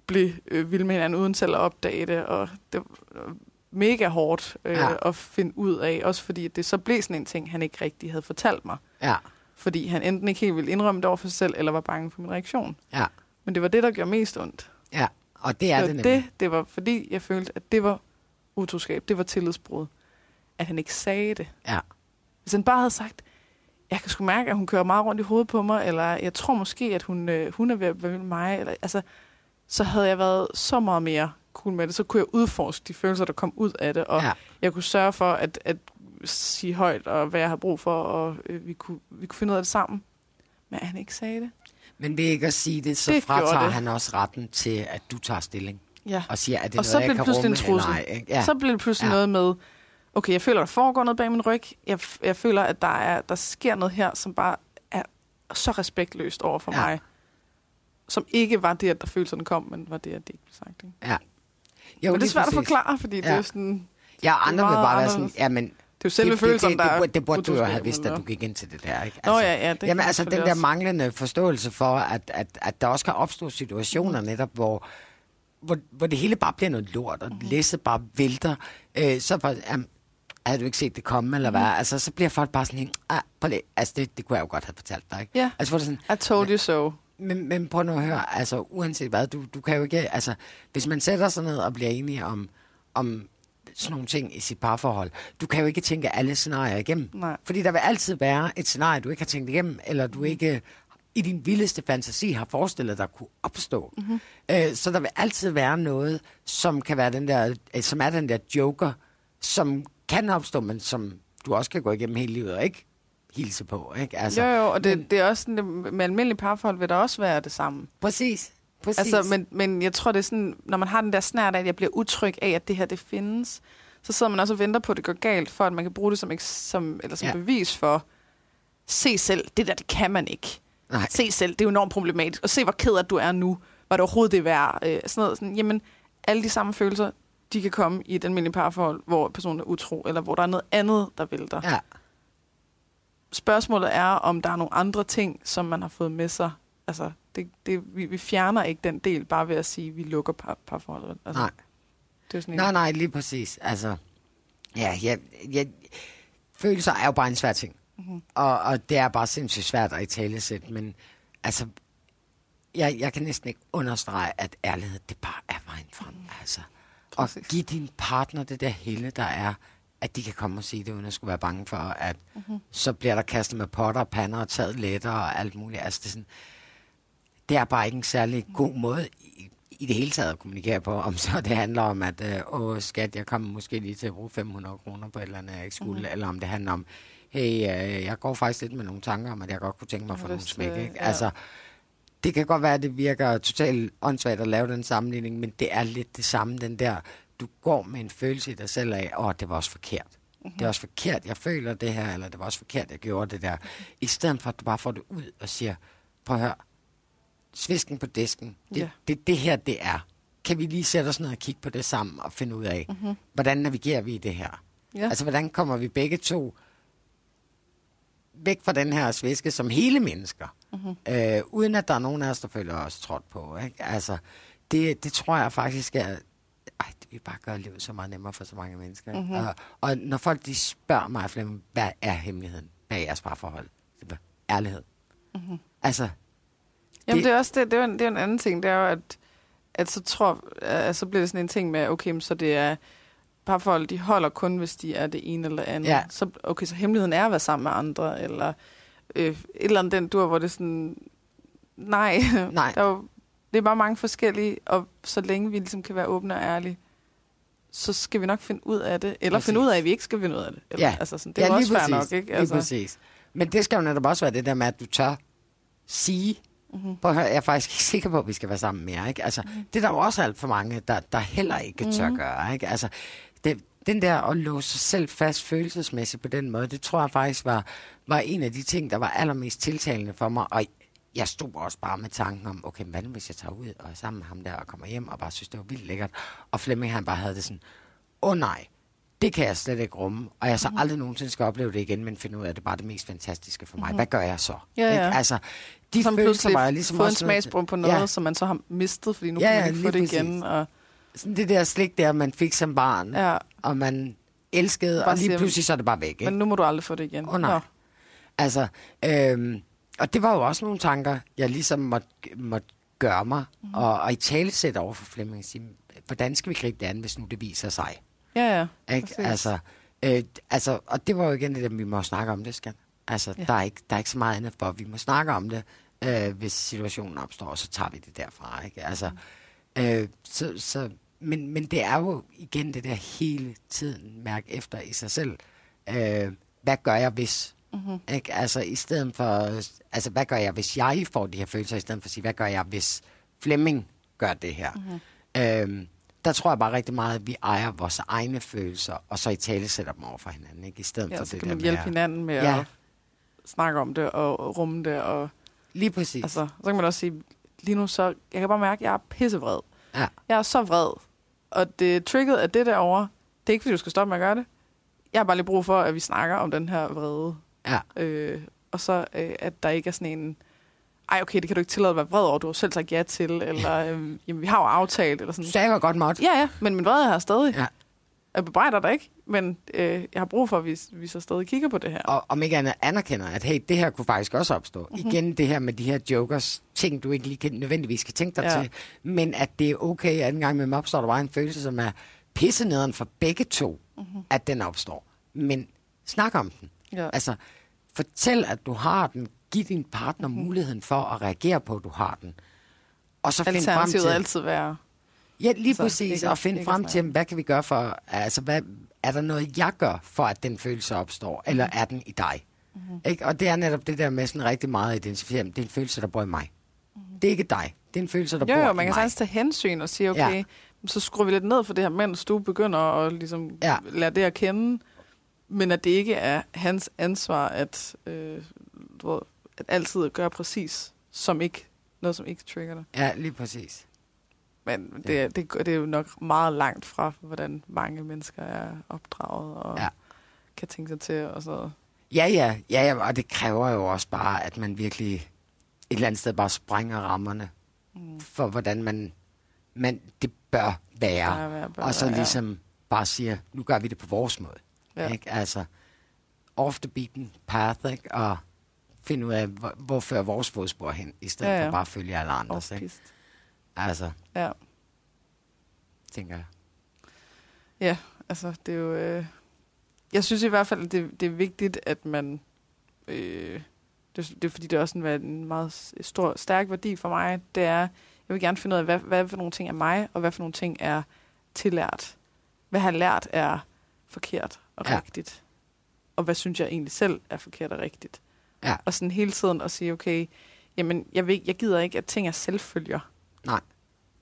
blev øh, vilde med hinanden uden selv at opdage det, og det var mega hårdt øh, Ja. at finde ud af, også fordi det så blev sådan en ting, han ikke rigtig havde fortalt mig. Ja. Fordi han enten ikke helt ville indrømme det over for sig selv, eller var bange for min reaktion. Ja. Men det var det, der gjorde mest ondt. Ja. Og det er det, det var nemlig. det, det var fordi, jeg følte, at det var utroskab, det var tillidsbrud. At han ikke sagde det. Ja. Hvis han bare havde sagt, jeg kan sgu mærke, at hun kører meget rundt i hovedet på mig, eller jeg tror måske, at hun, øh, hun er ved at være med mig, eller, altså, så havde jeg været så meget mere cool med det. Så kunne jeg udforske de følelser, der kom ud af det, og Ja. jeg kunne sørge for at, at sige højt, og hvad jeg har brug for, og øh, vi, kunne, vi kunne finde ud af det sammen. Men han ikke sagde det. Men ved ikke at sige det, så Det fratager det. han også retten til, at du tager stilling. Ja. Og siger, at det er og noget, så jeg blev det kan pludselig en trussel. ikke? Ja. Så blev det pludselig Ja. noget med, okay, jeg føler, der foregår noget bag min ryg. Jeg, jeg føler, at der, er, der sker noget her, som bare er så respektløst over for Ja. mig. Som ikke var det, at der følelserne kom, men var det, at det ikke blev sagt. Ikke? ja. Jo, men det er svært præcis. at forklare, fordi ja. det er jo sådan... Ja, andre vil bare være sådan, ja, men... Det er jo selve det, følelserne, det, der det, er det, det burde du jo have vidst, at du gik ind til det der, ikke? Nå, ja, ja, det Jamen altså, den der manglende forståelse for, at, at, at der også kan opstå situationer netop, hvor, hvor, hvor det hele bare bliver noget lort, og Mhm. læsset bare vælter, øh, så var, um, havde du ikke set det komme, eller Mhm. hvad? Altså, så bliver folk bare sådan helt, ah, prøv lige, altså, det, det kunne jeg jo godt have fortalt dig, ikke? Ja. Altså, hvor det sådan, I told you so. men, men prøv nu at høre, altså uanset hvad, du, du kan jo ikke, altså hvis man sætter sig ned og bliver enige om, om sådan nogle ting i sit parforhold, du kan jo ikke tænke alle scenarier igennem. Nej. Fordi der vil altid være et scenarie, du ikke har tænkt igennem, eller du ikke i din vildeste fantasi har forestillet dig kunne opstå. Mm-hmm. Øh, så der vil altid være noget, som kan være den der, øh, som er den der joker, som kan opstå, men som du også kan gå igennem hele livet og ikke hilse på. Ikke? Altså, jo, jo, og det, det er også sådan, med almindelige parforhold vil der også være det samme. Præcis. Præcis. Altså, men, men jeg tror, det er sådan, når man har den der snært af, at jeg bliver utryg af, at det her, det findes, så sidder man også og venter på, at det går galt, for at man kan bruge det som, som, eller som Ja. bevis for, se selv, det der, det kan man ikke. Nej. Se selv, det er jo enormt problematisk. Og se, hvor ked af du er nu. Var det overhovedet det værd? Øh, sådan noget, sådan, jamen, alle de samme følelser, de kan komme i et almindeligt parforhold, hvor personen er utro, eller hvor der er noget andet, der vælter. Ja. Spørgsmålet er, om der er nogle andre ting, som man har fået med sig. Altså, det, det, vi, vi fjerner ikke den del, bare ved at sige, at vi lukker par, parforholdet. Altså, Nej. Det er sådan en, Nej, nej, lige præcis. Altså, ja, jeg, jeg, følelser er jo bare en svær ting. Mm-hmm. Og, og det er bare sindssygt svært at i tale sætte, men altså, jeg, jeg kan næsten ikke understrege, at ærlighed, det bare er vejen frem. Mm. Altså. Og Præcis. give din partner det der hele, der er, at de kan komme og sige det, uden at skulle være bange for, at mm-hmm. så bliver der kastet med potter og pander og taget letter og alt muligt. Altså, det er sådan, det er bare ikke en særlig god måde i, i det hele taget at kommunikere på, om så det handler om, at øh, åh skat, jeg kommer måske lige til at bruge 500 kroner på et eller andet, jeg ikke skulle, mm-hmm. eller om det handler om, hey, øh, jeg går faktisk lidt med nogle tanker om, at jeg godt kunne tænke mig at få nogle smæk. Ikke? ja. Altså, det kan godt være, at det virker totalt åndssvagt at lave den sammenligning, men det er lidt det samme, den der, du går med en følelse i dig selv af, åh, det var også forkert. Mm-hmm. Det er også forkert, jeg føler det her, eller det var også forkert, jeg gjorde det der. I stedet for, at du bare får det ud og siger, prøv at høre, svisken på disken, det, Ja. det, det her, det er. Kan vi lige sætte os ned og kigge på det sammen og finde ud af, mm-hmm. hvordan navigerer vi i det her? Ja. Altså, hvordan kommer vi begge to væk fra den her sviske som hele mennesker, mm-hmm. øh, uden at der er nogen af os, der føler os trådt på. Ikke? Altså, det, det tror jeg faktisk er, ej, det vil bare gøre livet så meget nemmere for så mange mennesker. Mm-hmm. Og, og når folk de spørger mig, Flemming, hvad er hemmeligheden bag jeres parforhold? Det er ærlighed. Mm-hmm. Altså, Jamen, det- det, er også det, det er, en, det er en anden ting. Det er jo, at, at så tror, at så bliver det sådan en ting med, okay, så det er parforhold, de holder kun, hvis de er det ene eller andet. Ja. Så, okay, så hemmeligheden er at være sammen med andre, eller øh, et eller andet den dur, hvor det er sådan, nej, Nej. Der er jo, det er bare mange forskellige, og så længe vi ligesom kan være åbne og ærlige, så skal vi nok finde ud af det, eller Præcis. finde ud af, at vi ikke skal finde ud af det. Eller, Ja. altså sådan, det er jo også fair nok, ikke? Lige Altså, præcis. Men det skal jo netop også være det der med, at du tør sige, mm-hmm. prøv at høre, jeg er faktisk ikke sikker på, at vi skal være sammen mere. Ikke? Altså, mm-hmm. Det er der jo også alt for mange, der, der heller ikke tør Mhm. gøre. Ikke? Altså, det, den der at låse sig selv fast følelsesmæssigt på den måde, det tror jeg faktisk var, var en af de ting, der var allermest tiltalende for mig. Og jeg stod også bare med tanken om, okay, hvad hvis jeg tager ud og er sammen med ham der og kommer hjem og bare synes, det var vildt lækkert. Og Flemming han bare havde det sådan, åh oh, nej, det kan jeg slet ikke rumme, og jeg så mm. aldrig nogensinde skal opleve det igen, men finde ud af, at det er bare det mest fantastiske for mig. Mm. Hvad gør jeg så? Ja, ja. Ikke? Altså, de som følelser jeg ligesom fået en smagsprung på noget, Ja, ja. som man så har mistet, fordi nu Ja, ja, kan ja, man ikke få lige det igen. præcis. Og, sådan det der slik der, man fik som barn, ja, og man elskede, Bare og lige siger- pludselig så er det bare væk. Ikke? men nu må du aldrig få det igen. Åh, nej. Nå. Altså, øhm, og det var jo også nogle tanker, jeg ligesom måtte, måtte gøre mig, Mhm. mm. og, og i tale sætte over for Flemming og sige, hvordan skal vi gribe det an, hvis nu det viser sig? Ja, ja. Ikke? Altså, øh, altså, og det var jo igen det, at vi må snakke om det, skal. Altså, ja. Der, er ikke, der er ikke så meget andet for, vi må snakke om det, øh, hvis situationen opstår, og så tager vi det derfra. Ikke? Altså, øh, så, så, men, men det er jo igen det der hele tiden mærke efter i sig selv. Øh, hvad gør jeg, hvis Mm-hmm. Ikke? Altså, i stedet for... Altså, hvad gør jeg, hvis jeg får de her følelser, i stedet for at sige, hvad gør jeg, hvis Flemming gør det her? Mm-hmm. Øhm, der tror jeg bare rigtig meget, at vi ejer vores egne følelser, og så i tale sætter dem over for hinanden, ikke? I stedet Ja, for så det kan der man hjælpe med... hinanden med Ja. at snakke om det og rumme det. Og, Lige præcis. altså, så kan man også sige, lige nu så, jeg kan bare mærke, at jeg er pissevred. Ja. Jeg er så vred. Og det trigget af det derovre, det er ikke, fordi du skal stoppe med at gøre det. Jeg har bare lige brug for, at vi snakker om den her vrede. Ja. Øh, og så, øh, at der ikke er sådan en, ej okay, det kan du ikke tillade at være vred over, du har selv sagt ja til, eller øh, jamen, vi har jo aftalt, eller sådan. Så jeg var godt måtte. Ja, ja, men min vrede er her stadig. Ja. Jeg bebrejder dig ikke, men øh, jeg har brug for, at vi, vi så stadig kigger på det her. Og om ikke andet anerkender, at hey, det her kunne faktisk også opstå. Mm-hmm. Igen det her med de her jokers, ting du ikke lige kan, nødvendigvis skal tænke dig Ja. til, men at det er okay, at en gang med opstår der bare en følelse, som er pissenederen for begge to, mm-hmm. at den opstår. Men snak om den. Ja. Altså, fortæl, at du har den. Giv din partner mm-hmm. muligheden for at reagere på, at du har den. Og så find frem til... altid være... Ja, lige Så præcis. ikke- Og finde frem til, hvad kan vi gøre for... Altså, hvad, er der noget, jeg gør, for at den følelse opstår? Eller Mhm. er den i dig? Mm-hmm. Ikke? Og det er netop det der med sådan rigtig meget at identificere. Det er en følelse, der bor i mig. Mm-hmm. Det er ikke dig. Det er en følelse, der. Jo, bor jo, man kan sagtens tage hensyn og sige, okay, Ja. så skruer vi lidt ned for det her, mens du begynder at ligesom Ja. lære det at kende. Men at det ikke er hans ansvar at, øh, at altid gøre præcis som ikke, noget, som ikke trigger dig. Ja, lige præcis. Men det, er- det, det er jo nok meget langt fra, hvordan mange mennesker er opdraget og Ja. ja. kan tænke sig til. Og så. Ja, ja, ja, ja, og det kræver jo også bare, at man virkelig et eller andet sted bare sprænger rammerne mm. for, hvordan man, man det bør være. Bør være, bør og så være, ja. ligesom bare siger, nu gør vi det på vores måde. Ja. Ikke? Altså, off the beaten path, ikke? og finde ud af, hvor, hvor fører vores fodspor hen, i stedet Ja, ja, ja. ja. for bare at følge alle andres. Ikke? Altså, Ja. tænker jeg. Ja, altså det er jo... Øh, jeg synes i hvert fald, at det, det er vigtigt, at man... Øh, det, det er fordi, det er også en, en meget stor, stærk værdi for mig. Det er, jeg vil gerne finde ud af, hvad, hvad for nogle ting er mig, og hvad for nogle ting er tillært. Hvad jeg har lært er forkert og Ja. rigtigt. Og hvad synes jeg egentlig selv er forkert og rigtigt. Ja. Og sådan hele tiden at sige, okay, jamen jeg, vil, jeg gider ikke, at ting er selvfølger. Nej.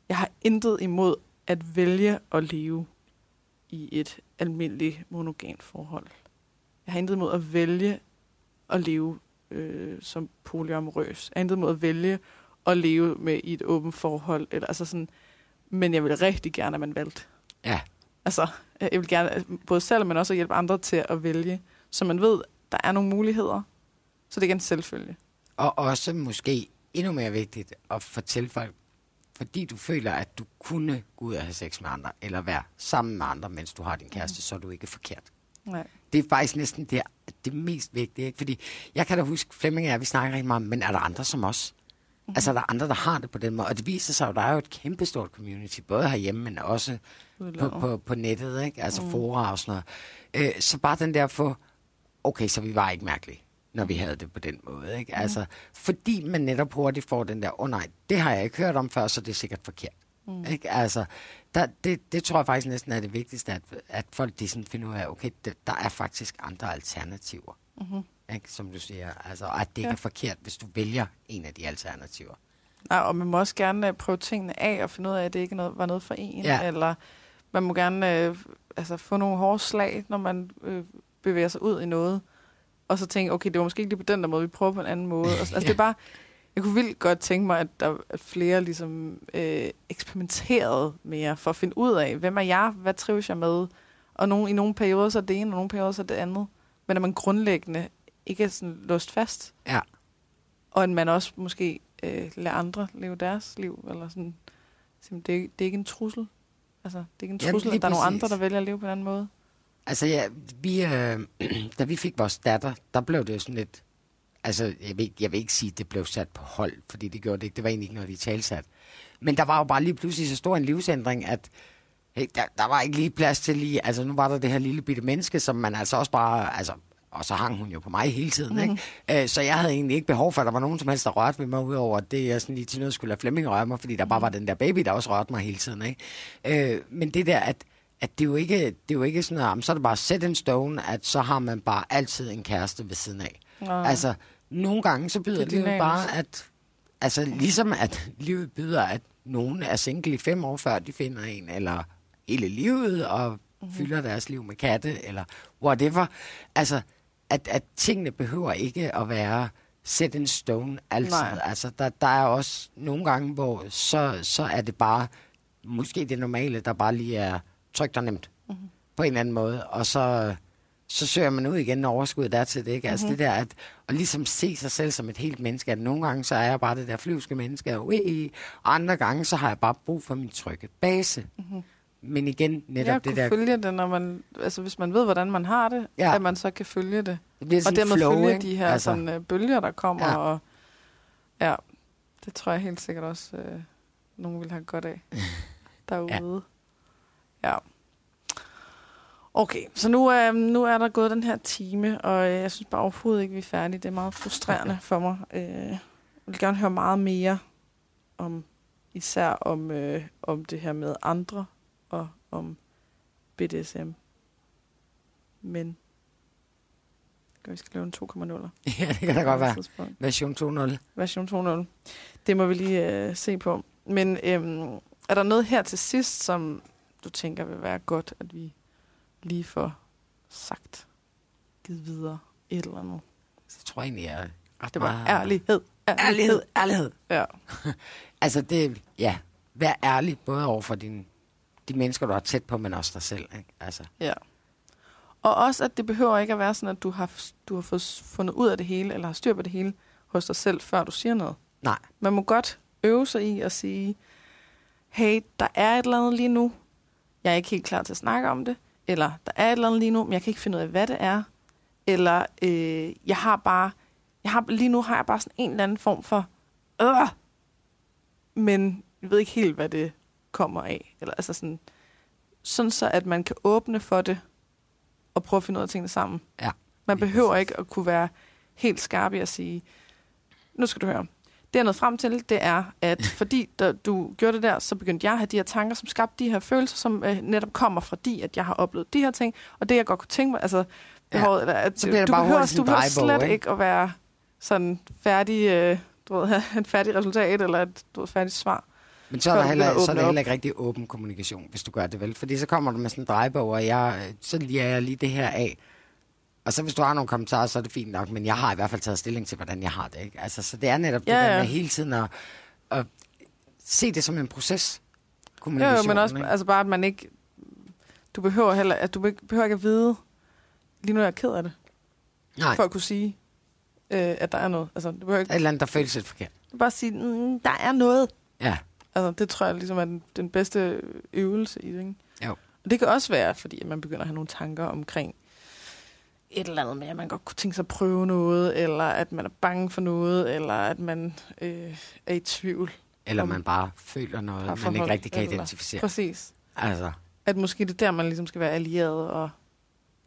Jeg har intet imod at vælge at leve i et almindeligt monogant forhold. Jeg har intet imod at vælge at leve øh, som polyamorøs. Jeg har intet imod at vælge at leve med i et åbent forhold. Eller, altså sådan, men jeg vil rigtig gerne, at man valgte. Ja, Altså, jeg vil gerne både selv, men også at hjælpe andre til at vælge. Så man ved, der er nogle muligheder. Så det er ikke en selvfølge. og også måske endnu mere vigtigt at fortælle folk, fordi du føler, at du kunne gå ud og have sex med andre, eller være sammen med andre, mens du har din kæreste, mm. så er du ikke forkert. Nej. Det er faktisk næsten det, det mest vigtige. Ikke? Fordi jeg kan da huske, Flemming og jeg, vi snakker rigtig meget om, men er der andre som os? Mm. Altså, er der andre, der har det på den måde? Og det viser sig jo, at der er jo et kæmpestort community, både herhjemme, men også på, på, på nettet, ikke? Altså mm. fora og sådan noget. Øh, så bare den der for, okay, så vi var ikke mærkelige, når vi havde det på den måde, ikke? Altså, fordi man netop hurtigt får den der, åh oh, nej, det har jeg ikke hørt om før, så det er sikkert forkert. Mm. Ikke? Altså, der, det, det tror jeg faktisk næsten er det vigtigste, at, at folk de sådan finder ud af, okay, det, der er faktisk andre alternativer. Mm-hmm. Ikke? Som du siger, altså, at det ikke Ja. er forkert, hvis du vælger en af de alternativer. Nej, og man må også gerne øh, prøve tingene af og finde ud af, at det ikke noget, var noget for en. Ja. Eller man må gerne øh, altså, få nogle hårde slag, når man øh, bevæger sig ud i noget. Og så tænke, okay, det var måske ikke lige på den der måde, vi prøver på en anden måde. Og, så- altså, Ja. det er bare, jeg kunne vildt godt tænke mig, at, der, at flere ligesom øh, eksperimenterede mere for at finde ud af, hvem er jeg, hvad trives jeg med? Og nogle, i nogle perioder så er det ene, og nogle perioder så er det andet. Men at man grundlæggende ikke er sådan låst fast. Ja. Og at man også måske øh, lader andre leve deres liv, eller sådan. Det, er, det er ikke en trussel. Altså, det er ikke en trussel, lige at der er nogle andre, der vælger at leve på en anden måde. Altså, ja, vi, øh, da vi fik vores datter, der blev det jo sådan lidt... Altså, jeg vil, ikke- jeg vil ikke sige, at det blev sat på hold, fordi det gjorde det ikke. Det var egentlig ikke noget, vi talsat. Men der var jo bare lige pludselig så stor en livsændring, at hey, der, der var ikke lige plads til lige... Altså, nu var der det her lille bitte menneske, som man altså også bare... Altså, og så hang hun jo på mig hele tiden, mm. ikke? Øh, så jeg havde egentlig ikke behov for, at der var nogen som helst, der rørte ved mig, udover det, jeg sådan lige til noget skulle lade Flemming røre mig, fordi der bare var den der baby, der også rørte mig hele tiden, ikke? Øh, men det der, at, at det er jo ikke, det er jo ikke sådan, at så er det bare set in stone, at så har man bare altid en kæreste ved siden af. Nej. Altså, nogle gange så byder Det livet dynamisk. bare, at... Altså, ligesom at livet byder, at nogen er single i fem år, før de finder en, eller hele livet, og Mhm. mm-hmm. fylder deres liv med katte, eller whatever. Altså, at, at tingene behøver ikke at være set in stone altid. Nej. Altså, der, der er også nogle gange, hvor så, så er det bare, måske det normale, der bare lige er trygt og nemt, Mhm. mm-hmm. på en eller anden måde, og så så søger man ud igen, når overskuddet er til det. Ikke? Altså Mhm. det der, at, at ligesom se sig selv som et helt menneske, at nogle gange så er jeg bare det der flyvske menneske, og, ui, og andre gange så har jeg bare brug for min trygge base. Mm-hmm. Men igen, netop Jeg det der, følge det, når man, altså hvis man ved, hvordan man har det, Ja. at man så kan følge det. det Og dermed flow, følge ikke? de her altså, sådan, øh, bølger, der kommer. Ja. Ja. Og, ja, det tror jeg helt sikkert også, øh, nogen vil have godt af derude. Ja. Okay, så nu, øh, nu er der gået den her time, og øh, jeg synes bare overhovedet ikke, vi er færdige. Det er meget frustrerende for mig. Øh, jeg vil gerne høre meget mere om, især om, øh, om det her med andre, og om BDSM. Men vi skal lave en 2,0. ja, det kan da godt være. Version 2.0. Version 2.0. Det må vi lige øh, se på. Men øhm, er der noget her til sidst, som du tænker vil være godt, at vi lige får sagt, givet videre et eller andet? Så tror jeg egentlig, jeg er ret Det var meget- ærlighed. Ærlighed, ærlighed. Ja. Altså det, ja, vær ærlig, både over for din, de mennesker, du har tæt på, men også dig selv. Ikke? Altså, ja. Og også, at det behøver ikke at være sådan, at du har, du har fået fundet ud af det hele, eller har styr på det hele hos dig selv, før du siger noget. nej, Man må godt øve sig i at sige, hey, der er et eller andet lige nu. Jeg er ikke helt klar til at snakke om det. Eller der er et eller andet lige nu, men jeg kan ikke finde ud af, hvad det er. Eller øh, jeg har bare, jeg har, lige nu har jeg bare sådan en eller anden form for, øh, men jeg ved ikke helt, hvad det kommer af. Eller altså sådan, sådan så, at man kan åbne for det, og prøve at finde ud af tingene sammen. Ja, Man behøver præcis. ikke at kunne være helt skarp i at sige, nu skal du høre. Det jeg nåede frem til, det er, at fordi da du gjorde det der, så begyndte jeg at have de her tanker, som skabte de her følelser, som øh, netop kommer fra de, at jeg har oplevet de her ting. Og det, jeg godt kunne tænke mig, altså, behovet, eller, at Så bliver du bare behøver, du behøver slet ikke? ikke at være sådan færdig, øh, du ved, have en færdig resultat, eller et du ved, færdigt svar. Men så er, der heller, så er der heller ikke rigtig åben kommunikation, hvis du gør det vel. Fordi så kommer du med sådan en drejebog, og jeg, så lige jeg lige det her af. Og så hvis du har nogle kommentarer, så er det fint nok, men jeg har i hvert fald taget stilling til, hvordan jeg har det. Ikke? Altså, så det er netop Ja, det der med hele tiden at, at se det som en proces. Kommunikation, jo, men også ikke? altså bare, at man ikke... Du behøver heller, at du be- behøver ikke at vide, lige nu er jeg ked af det, Nej, for at kunne sige, øh, at der er noget. Altså, du behøver ikke et eller andet, der føles lidt forkert. Du bare sige, mm, der er noget. Ja, Altså, det tror jeg ligesom er den, den bedste øvelse i det, ikke? Jo. Og det kan også være, fordi at man begynder at have nogle tanker omkring et eller andet med, at man godt kunne tænke sig at prøve noget, eller at man er bange for noget, eller at man øh, er i tvivl. eller man bare føler noget, man ikke rigtig kan eller- identificere. Præcis. Altså, At måske det er der, man ligesom skal være allieret og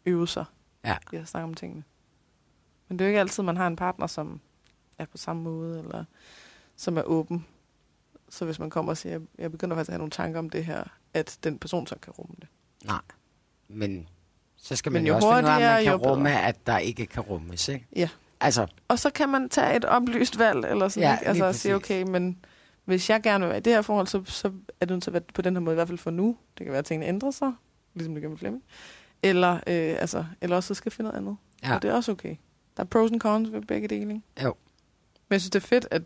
øve sig ja. i at snakke om tingene. Men det er jo ikke altid, man har en partner, som er på samme måde, eller som er åben. Så hvis man kommer og siger, jeg begynder faktisk at have nogle tanker om det her, at den person så kan rumme det. Nej. Men så skal man Men jo, jo også finde ud af, at man kan jo bedre. rumme, at der ikke kan rummes. Ikke? Ja. Altså, Og så kan man tage et oplyst valg, eller sådan, Ja, ikke? Altså at sige, okay, men hvis jeg gerne vil være i det her forhold, så, så er det nødt til at være på den her måde, i hvert fald for nu. Det kan være, at tingene ændrer sig, ligesom det gør med Flemming. Eller, øh, altså, eller også så skal jeg finde noget andet. Ja. Og det er også okay. Der er pros and cons ved begge dele, ikke? Jo. Men jeg synes, det er fedt, at,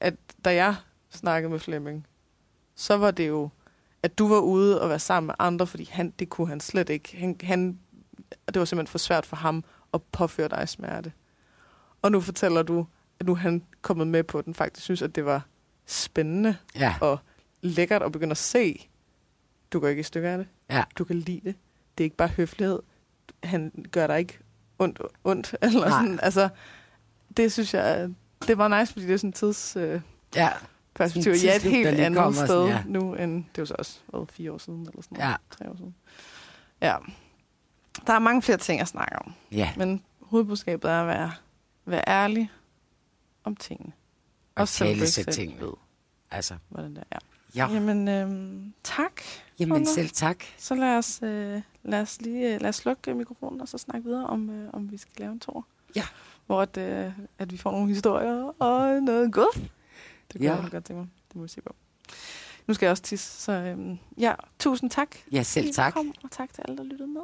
at da jeg snakkede med Flemming, så var det jo, at du var ude og være sammen med andre, fordi han, det kunne han slet ikke. Han, han, det var simpelthen for svært for ham at påføre dig smerte. Og nu fortæller du, at nu er han kommet med på, den faktisk synes, at det var spændende ja, og lækkert at begynde at se. Du går ikke i stykker af det. ja, Du kan lide det. Det er ikke bare høflighed. Han gør dig ikke ondt, ondt eller Nej. sådan. Altså, det synes jeg, det var nice, fordi det er sådan en tids... Øh, ja, perspektiv. Jeg er et helt andet kommer, sted sådan, nu, end det jo så også hvad, fire år siden, eller sådan noget. ja, Tre år siden. Ja. Der er mange flere ting at snakke om, ja. men hovedbudskabet er at være, være ærlig om tingene. Og du tale sig tingene. ved, Altså, hvordan det er. Ja, Jamen, øhm, tak. jamen selv tak. Så lad os, øh, lad os lige øh, lad os slukke mikrofonen, og så snakke videre om, øh, om vi skal lave en tor. Ja. Hvor at, øh, at vi får nogle historier og noget godt. Det kunne ja. jeg godt tænke mig. Det må vi se på. Nu skal jeg også tisse, så øhm, ja, tusind tak. Ja, selv tak. Kom, og tak til alle, der lyttede med.